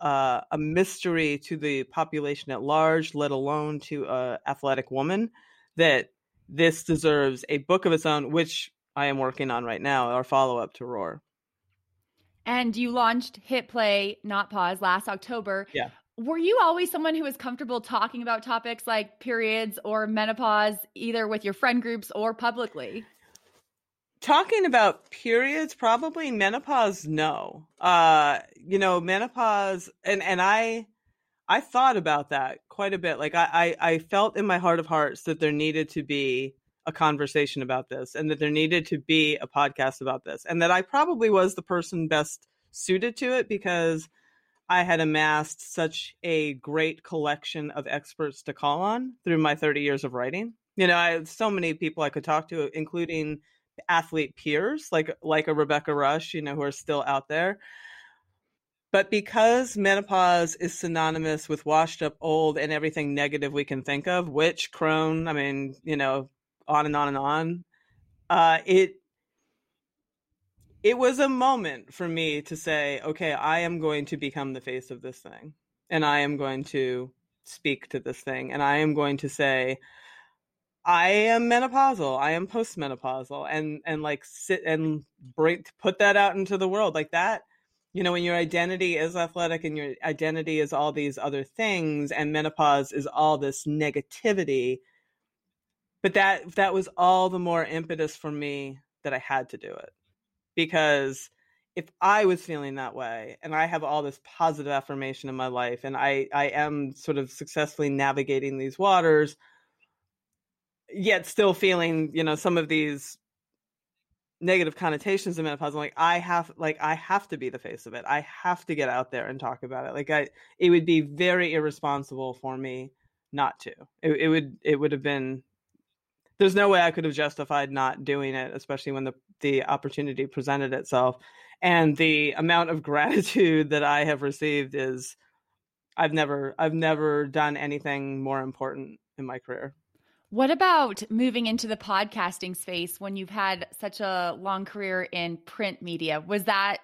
uh, a mystery to the population at large, let alone to a athletic woman, that this deserves a book of its own, which I am working on right now, our follow up to Roar. And you launched Hit Play Not Pause last October. Yeah. Were you always someone who was comfortable talking about topics like periods or menopause, either with your friend groups or publicly? talking about periods probably menopause no uh you know menopause and and i i thought about that quite a bit like I, I i felt in my heart of hearts that there needed to be a conversation about this and that there needed to be a podcast about this and that i probably was the person best suited to it because i had amassed such a great collection of experts to call on through my 30 years of writing you know i had so many people i could talk to including athlete peers like like a Rebecca Rusch, you know, who are still out there. But because menopause is synonymous with washed up old and everything negative we can think of, which crone, I mean, you know, on and on and on, uh, it it was a moment for me to say, okay, I am going to become the face of this thing, and I am going to speak to this thing, and I am going to say, I am menopausal. I am postmenopausal, and and like sit and bring put that out into the world like that. You know, when your identity is athletic and your identity is all these other things, and menopause is all this negativity. But that that was all the more impetus for me that I had to do it because if I was feeling that way and I have all this positive affirmation in my life and I I am sort of successfully navigating these waters yet still feeling you know some of these negative connotations of menopause. I'm like i have like i have to be the face of it. I have to get out there and talk about it. Like i it would be very irresponsible for me not to. It, it would it would have been there's no way i could have justified not doing it especially when the the opportunity presented itself. And the amount of gratitude that i have received is i've never i've never done anything more important in my career what about moving into the podcasting space when you've had such a long career in print media? Was that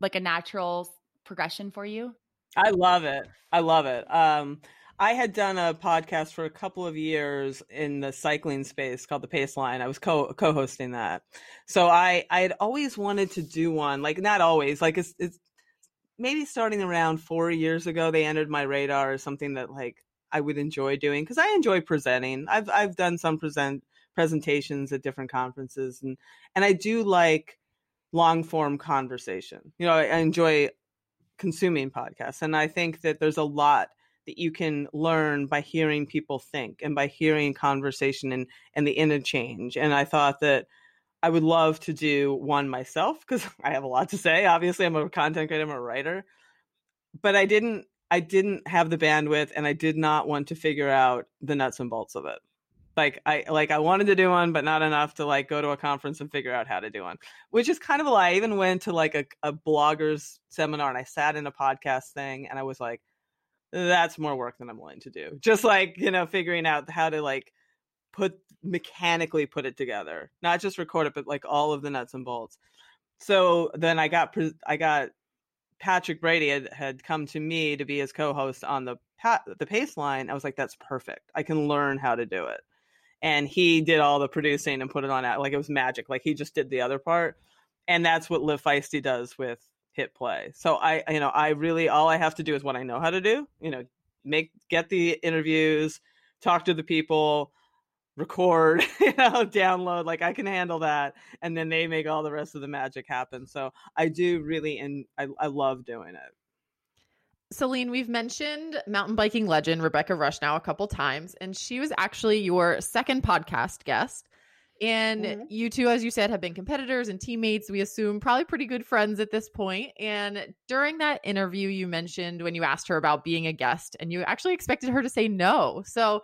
like a natural progression for you? I love it. I love it. Um, I had done a podcast for a couple of years in the cycling space called the Pace Line. I was co co-hosting that. So I I had always wanted to do one, like not always, like it's it's maybe starting around 4 years ago they entered my radar as something that like I would enjoy doing because I enjoy presenting. I've I've done some present presentations at different conferences and and I do like long form conversation. You know, I, I enjoy consuming podcasts and I think that there's a lot that you can learn by hearing people think and by hearing conversation and and the interchange. And I thought that I would love to do one myself because I have a lot to say. Obviously, I'm a content creator, I'm a writer, but I didn't I didn't have the bandwidth and I did not want to figure out the nuts and bolts of it. Like I like I wanted to do one, but not enough to like go to a conference and figure out how to do one. Which is kind of a lie. I even went to like a, a blogger's seminar and I sat in a podcast thing and I was like, that's more work than I'm willing to do. Just like, you know, figuring out how to like put mechanically put it together. Not just record it, but like all of the nuts and bolts. So then I got I got Patrick Brady had, had come to me to be his co-host on the the pace line, I was like, that's perfect. I can learn how to do it. And he did all the producing and put it on out like it was magic. Like he just did the other part. And that's what Live Feisty does with hit play. So I you know, I really all I have to do is what I know how to do, you know, make get the interviews, talk to the people, record, you know, download. Like I can handle that, and then they make all the rest of the magic happen. So I do really, and I, I love doing it. Selene, we've mentioned mountain biking legend Rebecca Rusch now a couple times, and she was actually your second podcast guest. And Mhm. you two, as you said, have been competitors and teammates. We assume probably pretty good friends at this point. And during that interview, you mentioned when you asked her about being a guest, and you actually expected her to say no. So,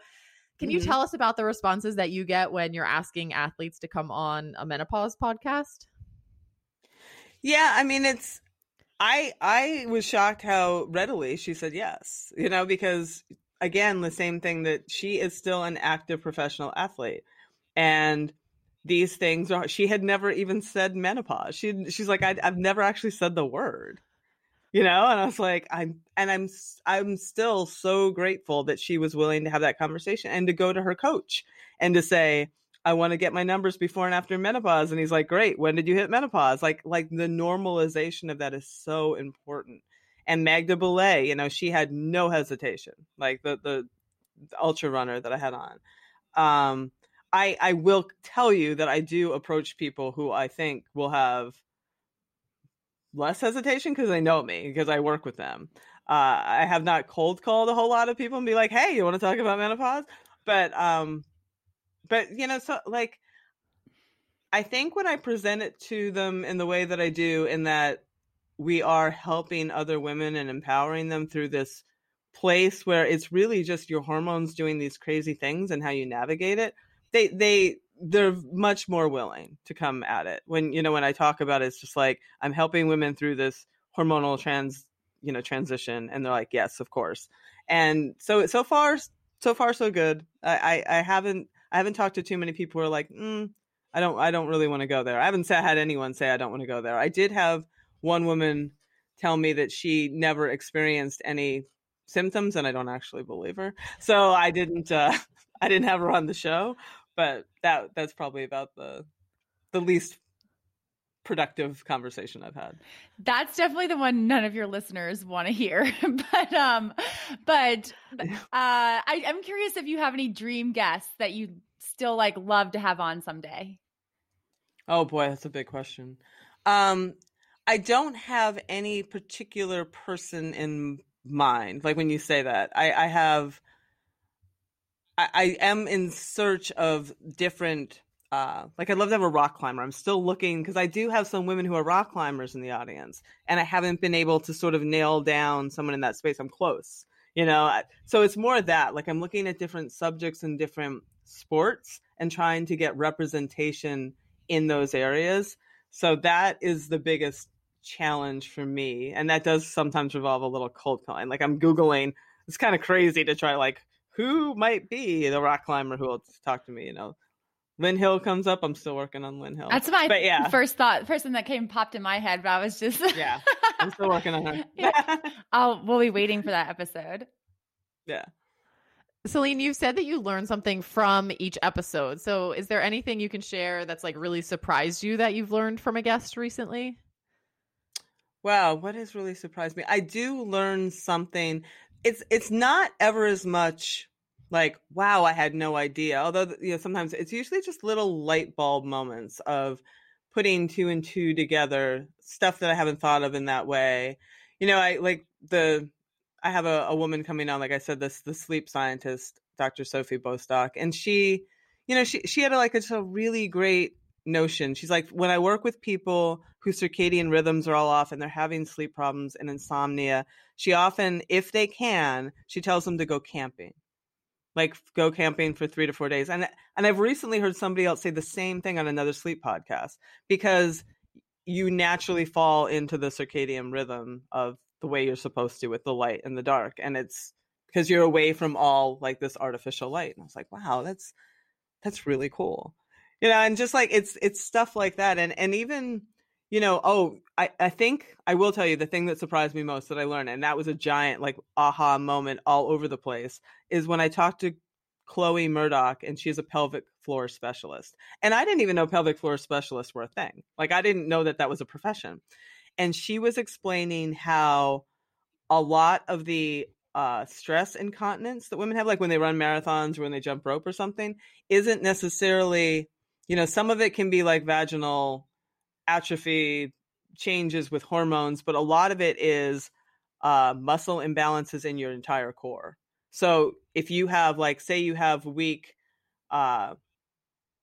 can you Mhm. tell us about the responses that you get when you're asking athletes to come on a menopause podcast? Yeah, I mean it's I I was shocked how readily she said yes. You know, because again, the same thing that she is still an active professional athlete. And these things are she had never even said menopause. She she's like I I've never actually said the word. You know, and I was like I'm and I'm i'm still so grateful that she was willing to have that conversation and to go to her coach and to say I want to get my numbers before and after menopause. And he's like, Great, when did you hit menopause? Like like the normalization of that is so important. And Magda Boulet, you know, she had no hesitation, like the the, the ultra runner that I had on. Um I I will tell you that I do approach people who I think will have less hesitation because they know me because I work with them. Uh, I have not cold called a whole lot of people and be like, "Hey, you want to talk about menopause?" But um, but you know, so like, I think when I present it to them in the way that I do, in that we are helping other women and empowering them through this place where it's really just your hormones doing these crazy things and how you navigate it. They they they're much more willing to come at it. When you know when I talk about it, it's just like I'm helping women through this hormonal trans you know transition, and they're like, yes, of course. And so so far so far so good. I I, I haven't I haven't talked to too many people who are like, mm, I don't I don't really want to go there. I haven't had anyone say I don't want to go there. I did have one woman tell me that she never experienced any symptoms, and I don't actually believe her. So I didn't uh, I didn't have her on the show, but that that's probably about the the least productive conversation I've had. That's definitely the one none of your listeners want to hear. but um but uh I, I'm curious if you have any dream guests that you still like love to have on someday. Oh boy, that's a big question. Um, I don't have any particular person in mind. Like when you say that, I, I have. I, I am in search of different. Uh, like I'd love to have a rock climber. I'm still looking because I do have some women who are rock climbers in the audience, and I haven't been able to sort of nail down someone in that space. I'm close, you know. So it's more of that. Like I'm looking at different subjects and different sports and trying to get representation in those areas. So that is the biggest challenge for me. And that does sometimes revolve a little cold calling. Like I'm Googling, it's kind of crazy to try like who might be the rock climber who will talk to me, you know. Lynn Hill comes up. I'm still working on Lynn Hill. That's my But yeah. first thought, person that came popped in my head, but I was just Yeah. I'm still working on her. Yeah. I'll we'll be waiting for that episode. yeah. Selene, you've said that you learned something from each episode. So, is there anything you can share that's like really surprised you that you've learned from a guest recently? Wow, what has really surprised me? I do learn something. It's it's not ever as much like wow, I had no idea. Although you know sometimes it's usually just little light bulb moments of putting two and two together, stuff that I haven't thought of in that way. You know, I like the I have a, a woman coming on, like I said, this the sleep scientist, Dr. Sophie Bostock, and she, you know, she she had a, like a, a really great notion. She's like, when I work with people whose circadian rhythms are all off and they're having sleep problems and insomnia, she often, if they can, she tells them to go camping. Like go camping for three to four days. And and I've recently heard somebody else say the same thing on another sleep podcast because you naturally fall into the circadian rhythm of the way you're supposed to with the light and the dark. And it's because you're away from all like this artificial light. And I was like, wow, that's that's really cool you know and just like it's it's stuff like that and and even you know oh i i think i will tell you the thing that surprised me most that i learned and that was a giant like aha moment all over the place is when i talked to chloe murdoch and she's a pelvic floor specialist and i didn't even know pelvic floor specialists were a thing like i didn't know that that was a profession and she was explaining how a lot of the uh, stress incontinence that women have, like when they run marathons or when they jump rope or something, isn't necessarily, you know, some of it can be like vaginal atrophy changes with hormones, but a lot of it is uh, muscle imbalances in your entire core. So if you have, like, say you have weak, uh,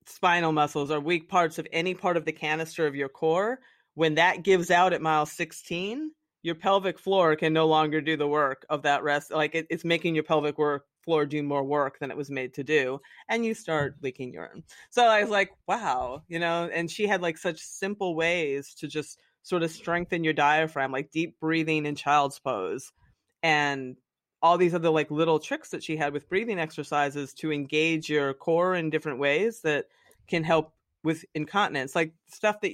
spinal muscles or weak parts of any part of the canister of your core, when that gives out at mile 16, your pelvic floor can no longer do the work of that rest. Like it, it's making your pelvic work floor do more work than it was made to do. And you start mm-hmm. leaking urine. So I was like, wow, you know, and she had like such simple ways to just sort of strengthen your diaphragm, like deep breathing in child's pose. And all these other like little tricks that she had with breathing exercises to engage your core in different ways that can help with incontinence, like stuff that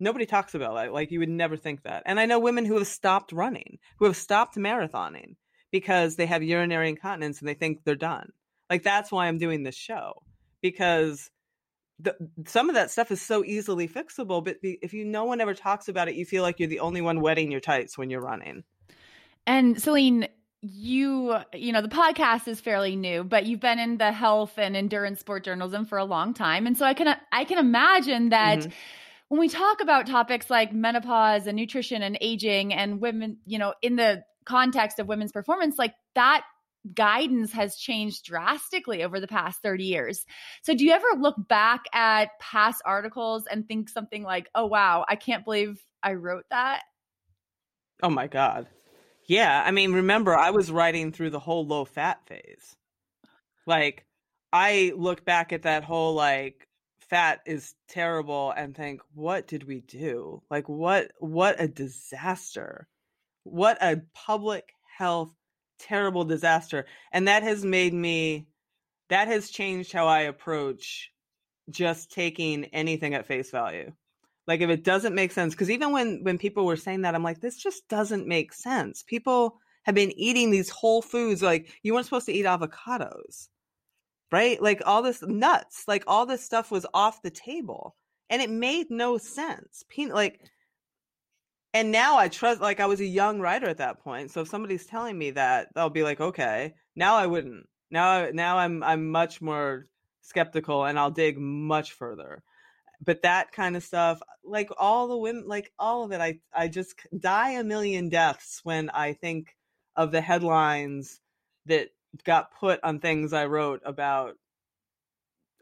nobody talks about. Like, like you would never think that. And I know women who have stopped running, who have stopped marathoning because they have urinary incontinence and they think they're done. Like that's why I'm doing this show because the, some of that stuff is so easily fixable. But the, if you no one ever talks about it, you feel like you're the only one wetting your tights when you're running. And Selene, you you know the podcast is fairly new but you've been in the health and endurance sport journalism for a long time and so i can i can imagine that mm-hmm. when we talk about topics like menopause and nutrition and aging and women you know in the context of women's performance like that guidance has changed drastically over the past 30 years. So do you ever look back at past articles and think something like, "Oh wow, I can't believe I wrote that?" Oh my god. Yeah, I mean, remember, I was writing through the whole low fat phase. Like, I look back at that whole like fat is terrible and think, what did we do? Like, what what a disaster! What a public health terrible disaster, and that has made me. That has changed how I approach just taking anything at face value. Like if it doesn't make sense because even when when people were saying that i'm like this just doesn't make sense. People have been eating these whole foods like you weren't supposed to eat avocados right? Like all this nuts like all this stuff was off the table and it made no sense. Like and now i trust like i was a young writer at that point so if somebody's telling me that i'll be like okay. Now i wouldn't. Now now i'm i'm much more skeptical and i'll dig much further. But that kind of stuff like all the women like all of it i i just die a million deaths when i think of the headlines that got put on things i wrote about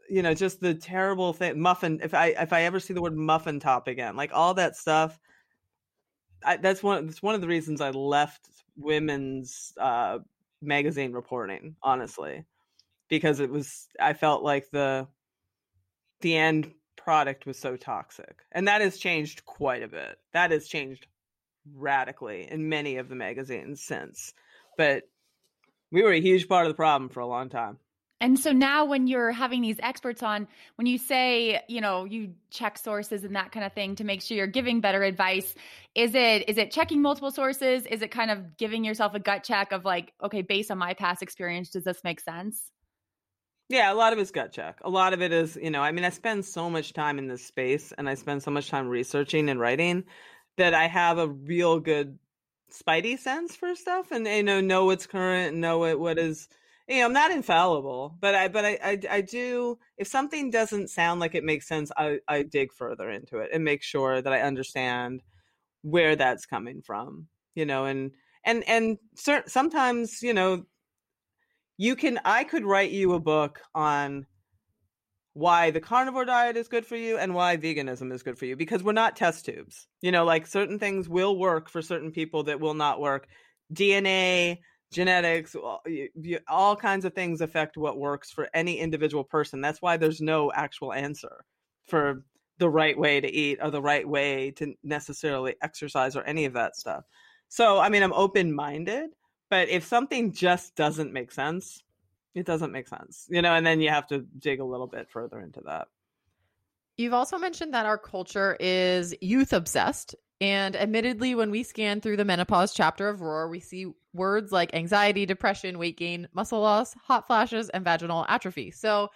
you know just the terrible thing muffin if i if i ever see the word muffin top again like all that stuff I, that's one that's one of the reasons i left women's uh magazine reporting honestly because it was i felt like the the end product was so toxic. And that has changed quite a bit. That has changed radically in many of the magazines since. But we were a huge part of the problem for a long time. And so now when you're having these experts on, when you say, you know, you check sources and that kind of thing to make sure you're giving better advice, is it is it checking multiple sources? Is it kind of giving yourself a gut check of like, okay, based on my past experience, does this make sense? Yeah, a lot of it's gut check. A lot of it is, you know, I mean, I spend so much time in this space and I spend so much time researching and writing that I have a real good spidey sense for stuff and you know know what's current, know what what is you know, I'm not infallible, but I but I, I I do if something doesn't sound like it makes sense, I I dig further into it and make sure that I understand where that's coming from, you know, and and and cert- sometimes, you know, you can I could write you a book on why the carnivore diet is good for you and why veganism is good for you because we're not test tubes. You know, like certain things will work for certain people that will not work. DNA, genetics, all kinds of things affect what works for any individual person. That's why there's no actual answer for the right way to eat or the right way to necessarily exercise or any of that stuff. So, I mean, I'm open minded, but if something just doesn't make sense, it doesn't make sense, you know, and then you have to dig a little bit further into that. You've also mentioned that our culture is youth obsessed. And admittedly, when we scan through the menopause chapter of Roar, we see words like anxiety, depression, weight gain, muscle loss, hot flashes, and vaginal atrophy. So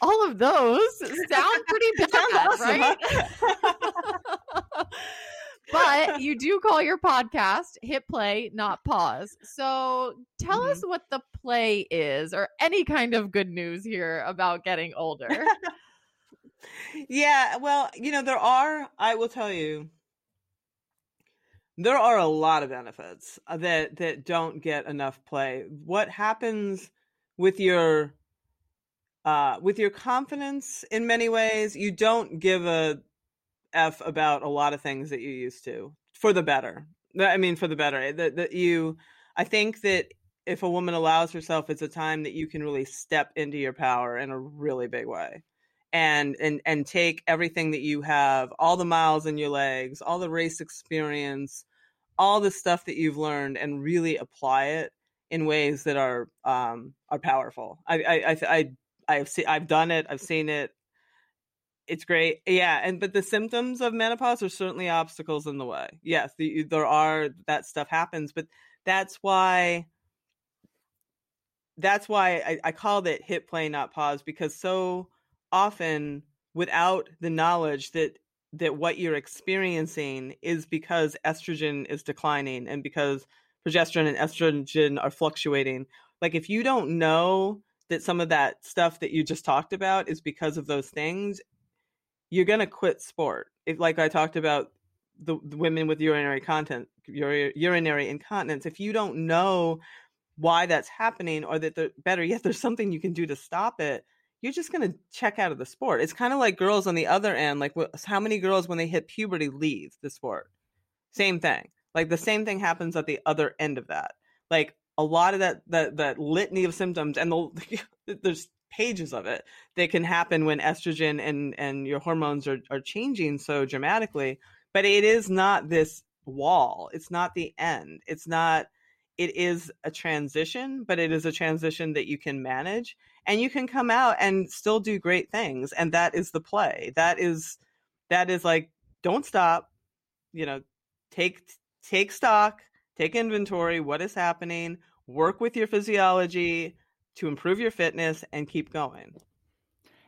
all of those sound pretty bad, awesome, right? Huh? but you do call your podcast hit play not pause so tell mm-hmm. us what the play is or any kind of good news here about getting older yeah well you know there are i will tell you there are a lot of benefits uh, that that don't get enough play what happens with your uh, with your confidence in many ways, you don't give a f about a lot of things that you used to for the better. I mean, for the better. That that you, I think that if a woman allows herself, it's a time that you can really step into your power in a really big way. And, and and take everything that you have, all the miles in your legs, all the race experience, all the stuff that you've learned, and really apply it in ways that are um, are powerful. I I I, I I've seen I've done it. I've seen it. It's great. Yeah, and but the symptoms of menopause are certainly obstacles in the way. Yes, the, there are that stuff happens, but that's why that's why I, I called it hit play not pause because so often without the knowledge that that what you're experiencing is because estrogen is declining and because progesterone and estrogen are fluctuating. Like if you don't know that some of that stuff that you just talked about is because of those things you're going to quit sport. If like i talked about the, the women with urinary content urinary incontinence if you don't know why that's happening or that better yet there's something you can do to stop it you're just going to check out of the sport. It's kind of like girls on the other end like how many girls when they hit puberty leave the sport? Same thing. Like the same thing happens at the other end of that. Like a lot of that that that litany of symptoms and the there's pages of it that can happen when estrogen and and your hormones are are changing so dramatically but it is not this wall. It's not the end. It's not it is a transition, but it is a transition that you can manage and you can come out and still do great things. And that is the play. That is, that is like, don't stop, you know, take, take stock, take inventory, what is happening, work with your physiology to improve your fitness and keep going.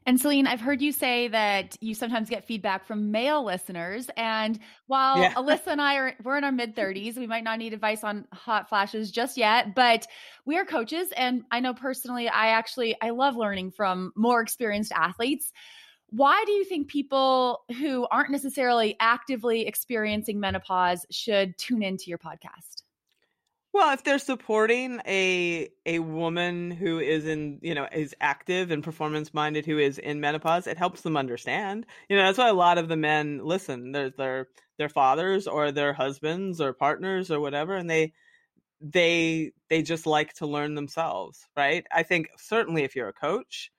And Selene, I've heard you say that you sometimes get feedback from male listeners. And while yeah. Alyssa and I are we're in our mid 30s, we might not need advice on hot flashes just yet, but we are coaches. And I know personally, I actually I love learning from more experienced athletes. Why do you think people who aren't necessarily actively experiencing menopause should tune into your podcast? Well, if they're supporting a a woman who is in, you know, is active and performance minded who is in menopause, it helps them understand. You know, that's why a lot of the men listen. There's their their fathers or their husbands or partners or whatever, and they they they just like to learn themselves, right? I think certainly if you're a coach,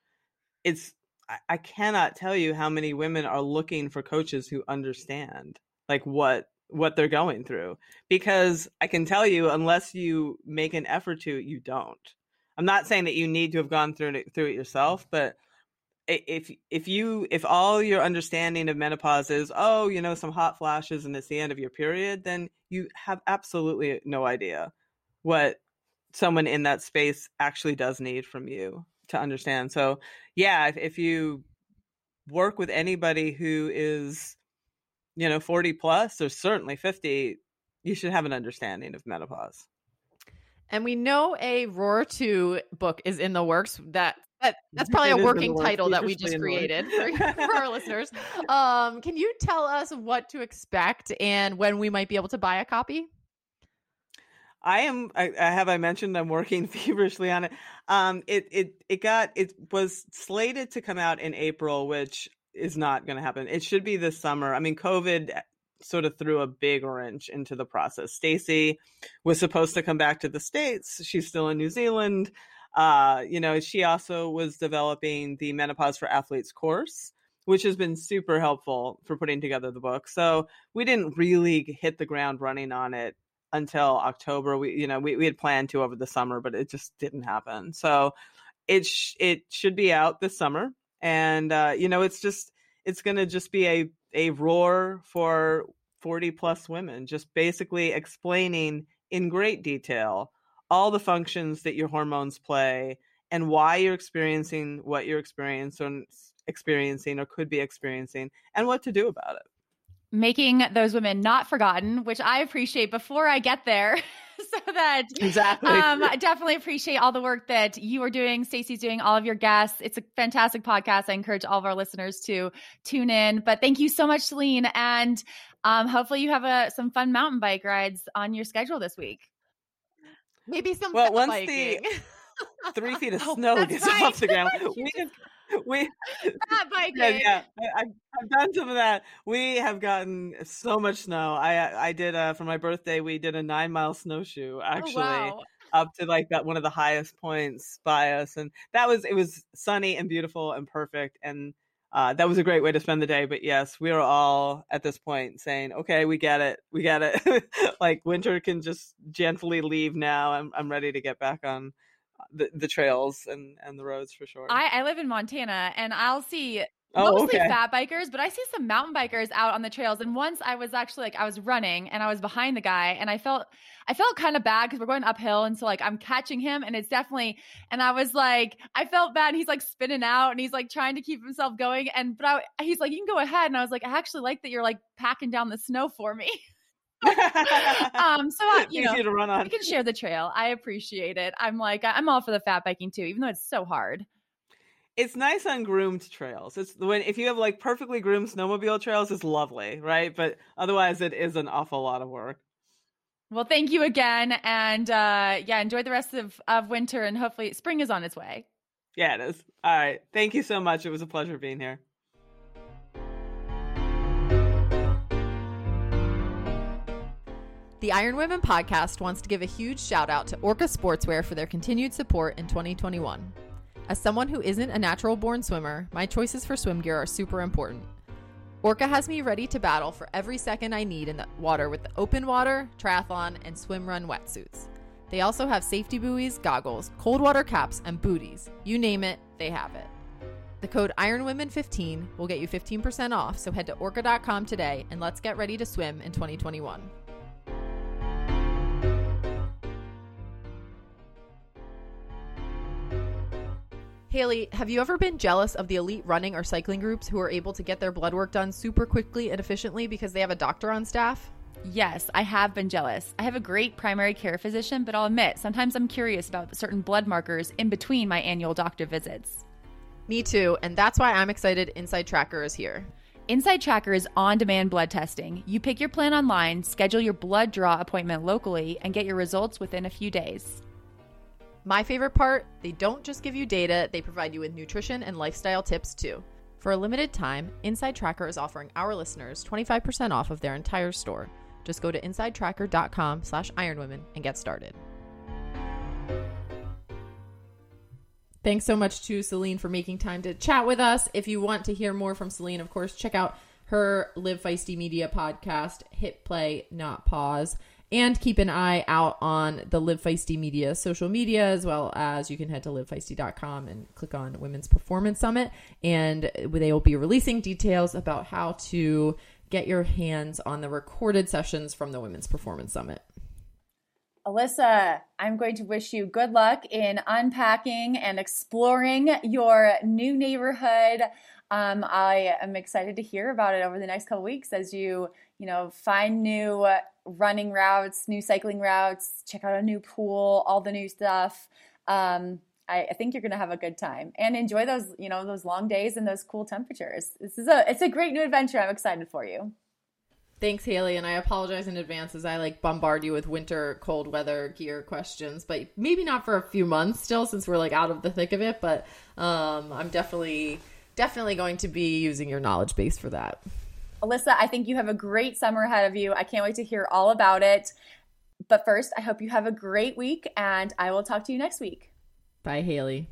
it's I, I cannot tell you how many women are looking for coaches who understand like what what they're going through because I can tell you unless you make an effort to you don't. I'm not saying that you need to have gone through it through it yourself, but if if you if all your understanding of menopause is oh you know some hot flashes and it's the end of your period then you have absolutely no idea what someone in that space actually does need from you to understand so yeah if, if you work with anybody who is you know 40 plus or certainly 50 you should have an understanding of menopause and we know a roar 2 book is in the works that, that that's probably it a working title that we just created for, for our listeners um can you tell us what to expect and when we might be able to buy a copy I am. I, I, have. I mentioned I'm working feverishly on it. Um, it it it got. It was slated to come out in April, which is not going to happen. It should be this summer. I mean, COVID sort of threw a big wrench into the process. Stacy was supposed to come back to the States. She's still in New Zealand. Uh, you know, she also was developing the Menopause for Athletes course, which has been super helpful for putting together the book. So we didn't really hit the ground running on it until October. We, you know, we, we had planned to over the summer, but it just didn't happen. So it sh- it should be out this summer and uh, you know it's just it's going to just be a a roar for 40 plus women just basically explaining in great detail all the functions that your hormones play and why you're experiencing what you're experiencing experiencing or could be experiencing and what to do about it. Making those women not forgotten which i appreciate before i get there so that exactly. Um, I definitely appreciate all the work that you are doing. Stacy's doing, all of your guests. It's a fantastic podcast. I encourage all of our listeners to tune in. But thank you so much, Selene, and um, hopefully you have a, some fun mountain bike rides on your schedule this week. Maybe some well once biking. the three feet of Oh, snow that's gets right. off the ground. We, just- we yeah, yeah. I, I've, I've done some of that. We have gotten so much snow. I I did uh for my birthday. We did a nine mile snowshoe actually Oh, wow. up to like that one of the highest points by us, and that was it was sunny and beautiful and perfect, and uh, that was a great way to spend the day. But yes, we are all at this point saying, okay, we get it, we get it. like winter can just gently leave now. I'm I'm ready to get back on the the trails and and the roads for sure. I, I live in Montana and I'll see Oh, mostly okay. fat bikers, but I see some mountain bikers out on the trails. And once I was actually like I was running and I was behind the guy and I felt I felt kind of bad because we're going uphill and so like I'm catching him and it's definitely and I was like I felt bad. And he's like spinning out and he's like trying to keep himself going and but I, he's like you can go ahead and I was like I actually like that you're like packing down the snow for me. um, so I, you know to run on. we can share the trail. I appreciate it. I'm like I'm all for the fat biking too, even though it's so hard. it's nice on groomed trails. It's when if you have like perfectly groomed snowmobile trails, it's lovely, right? But otherwise, it is an awful lot of work. Well, thank you again. And uh, yeah, enjoy the rest of, of winter and hopefully spring is on its way. Yeah, it is. All right, thank you so much. It was a pleasure being here. The Iron Women podcast wants to give a huge shout out to Orca Sportswear for their continued support in 2021. As someone who isn't a natural born swimmer, my choices for swim gear are super important. Orca has me ready to battle for every second I need in the water with the open water, triathlon, and swim run wetsuits. They also have safety buoys, goggles, cold water caps, and booties. You name it, they have it. The code IRONWOMEN15 will get you 15% off, so head to orca.com today and let's get ready to swim in 2021. Haley, have you ever been jealous of the elite running or cycling groups who are able to get their blood work done super quickly and efficiently because they have a doctor on staff? Yes, I have been jealous. I have a great primary care physician, but I'll admit, sometimes I'm curious about certain blood markers in between my annual doctor visits. Me too, and that's why I'm excited Inside Tracker is here. Inside Tracker is on demand blood testing. You pick your plan online, schedule your blood draw appointment locally, and get your results within a few days. My favorite part they don't just give you data, they provide you with nutrition and lifestyle tips too. For a limited time, Inside Tracker is offering our listeners 25% off of their entire store. Just go to insidetracker.com slash ironwomen and get started. Thanks so much to Selene for making time to chat with us. If you want to hear more from Selene, of course, check out her Live Feisty Media podcast, Hit Play Not Pause. And keep an eye out on the Live Feisty Media social media, as well as you can head to livefeisty.com and click on Women's Performance Summit. And they will be releasing details about how to get your hands on the recorded sessions from the Women's Performance Summit. Alyssa, I'm going to wish you good luck in unpacking and exploring your new neighborhood. Um, I am excited to hear about it over the next couple weeks as you, you know, find new running routes, new cycling routes, check out a new pool, all the new stuff. Um, I, I think you're going to have a good time and enjoy those, you know, those long days and those cool temperatures. This is a, it's a great new adventure. I'm excited for you. Thanks, Haley, and I apologize in advance as I like bombard you with winter cold weather gear questions, but maybe not for a few months still since we're like out of the thick of it, but um I'm definitely definitely going to be using your knowledge base for that. Alyssa, I think you have a great summer ahead of you. I can't wait to hear all about it. But first, I hope you have a great week, and I will talk to you next week. Bye, Haley.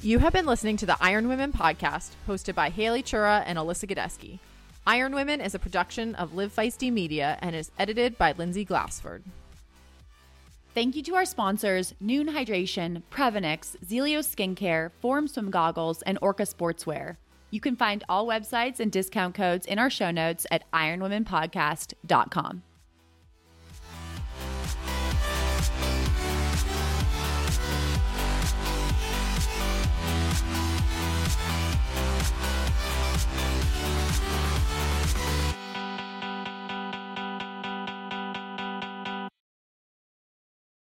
You have been listening to the Iron Women podcast, hosted by Haley Chura and Alyssa Godesky. Iron Women is a production of Live Feisty Media and is edited by Lindsay Glassford. Thank you to our sponsors Noon Hydration, Previnex, Zealios Skincare, Form Swim Goggles, and Orca Sportswear. You can find all websites and discount codes in our show notes at ironwomenpodcast.com.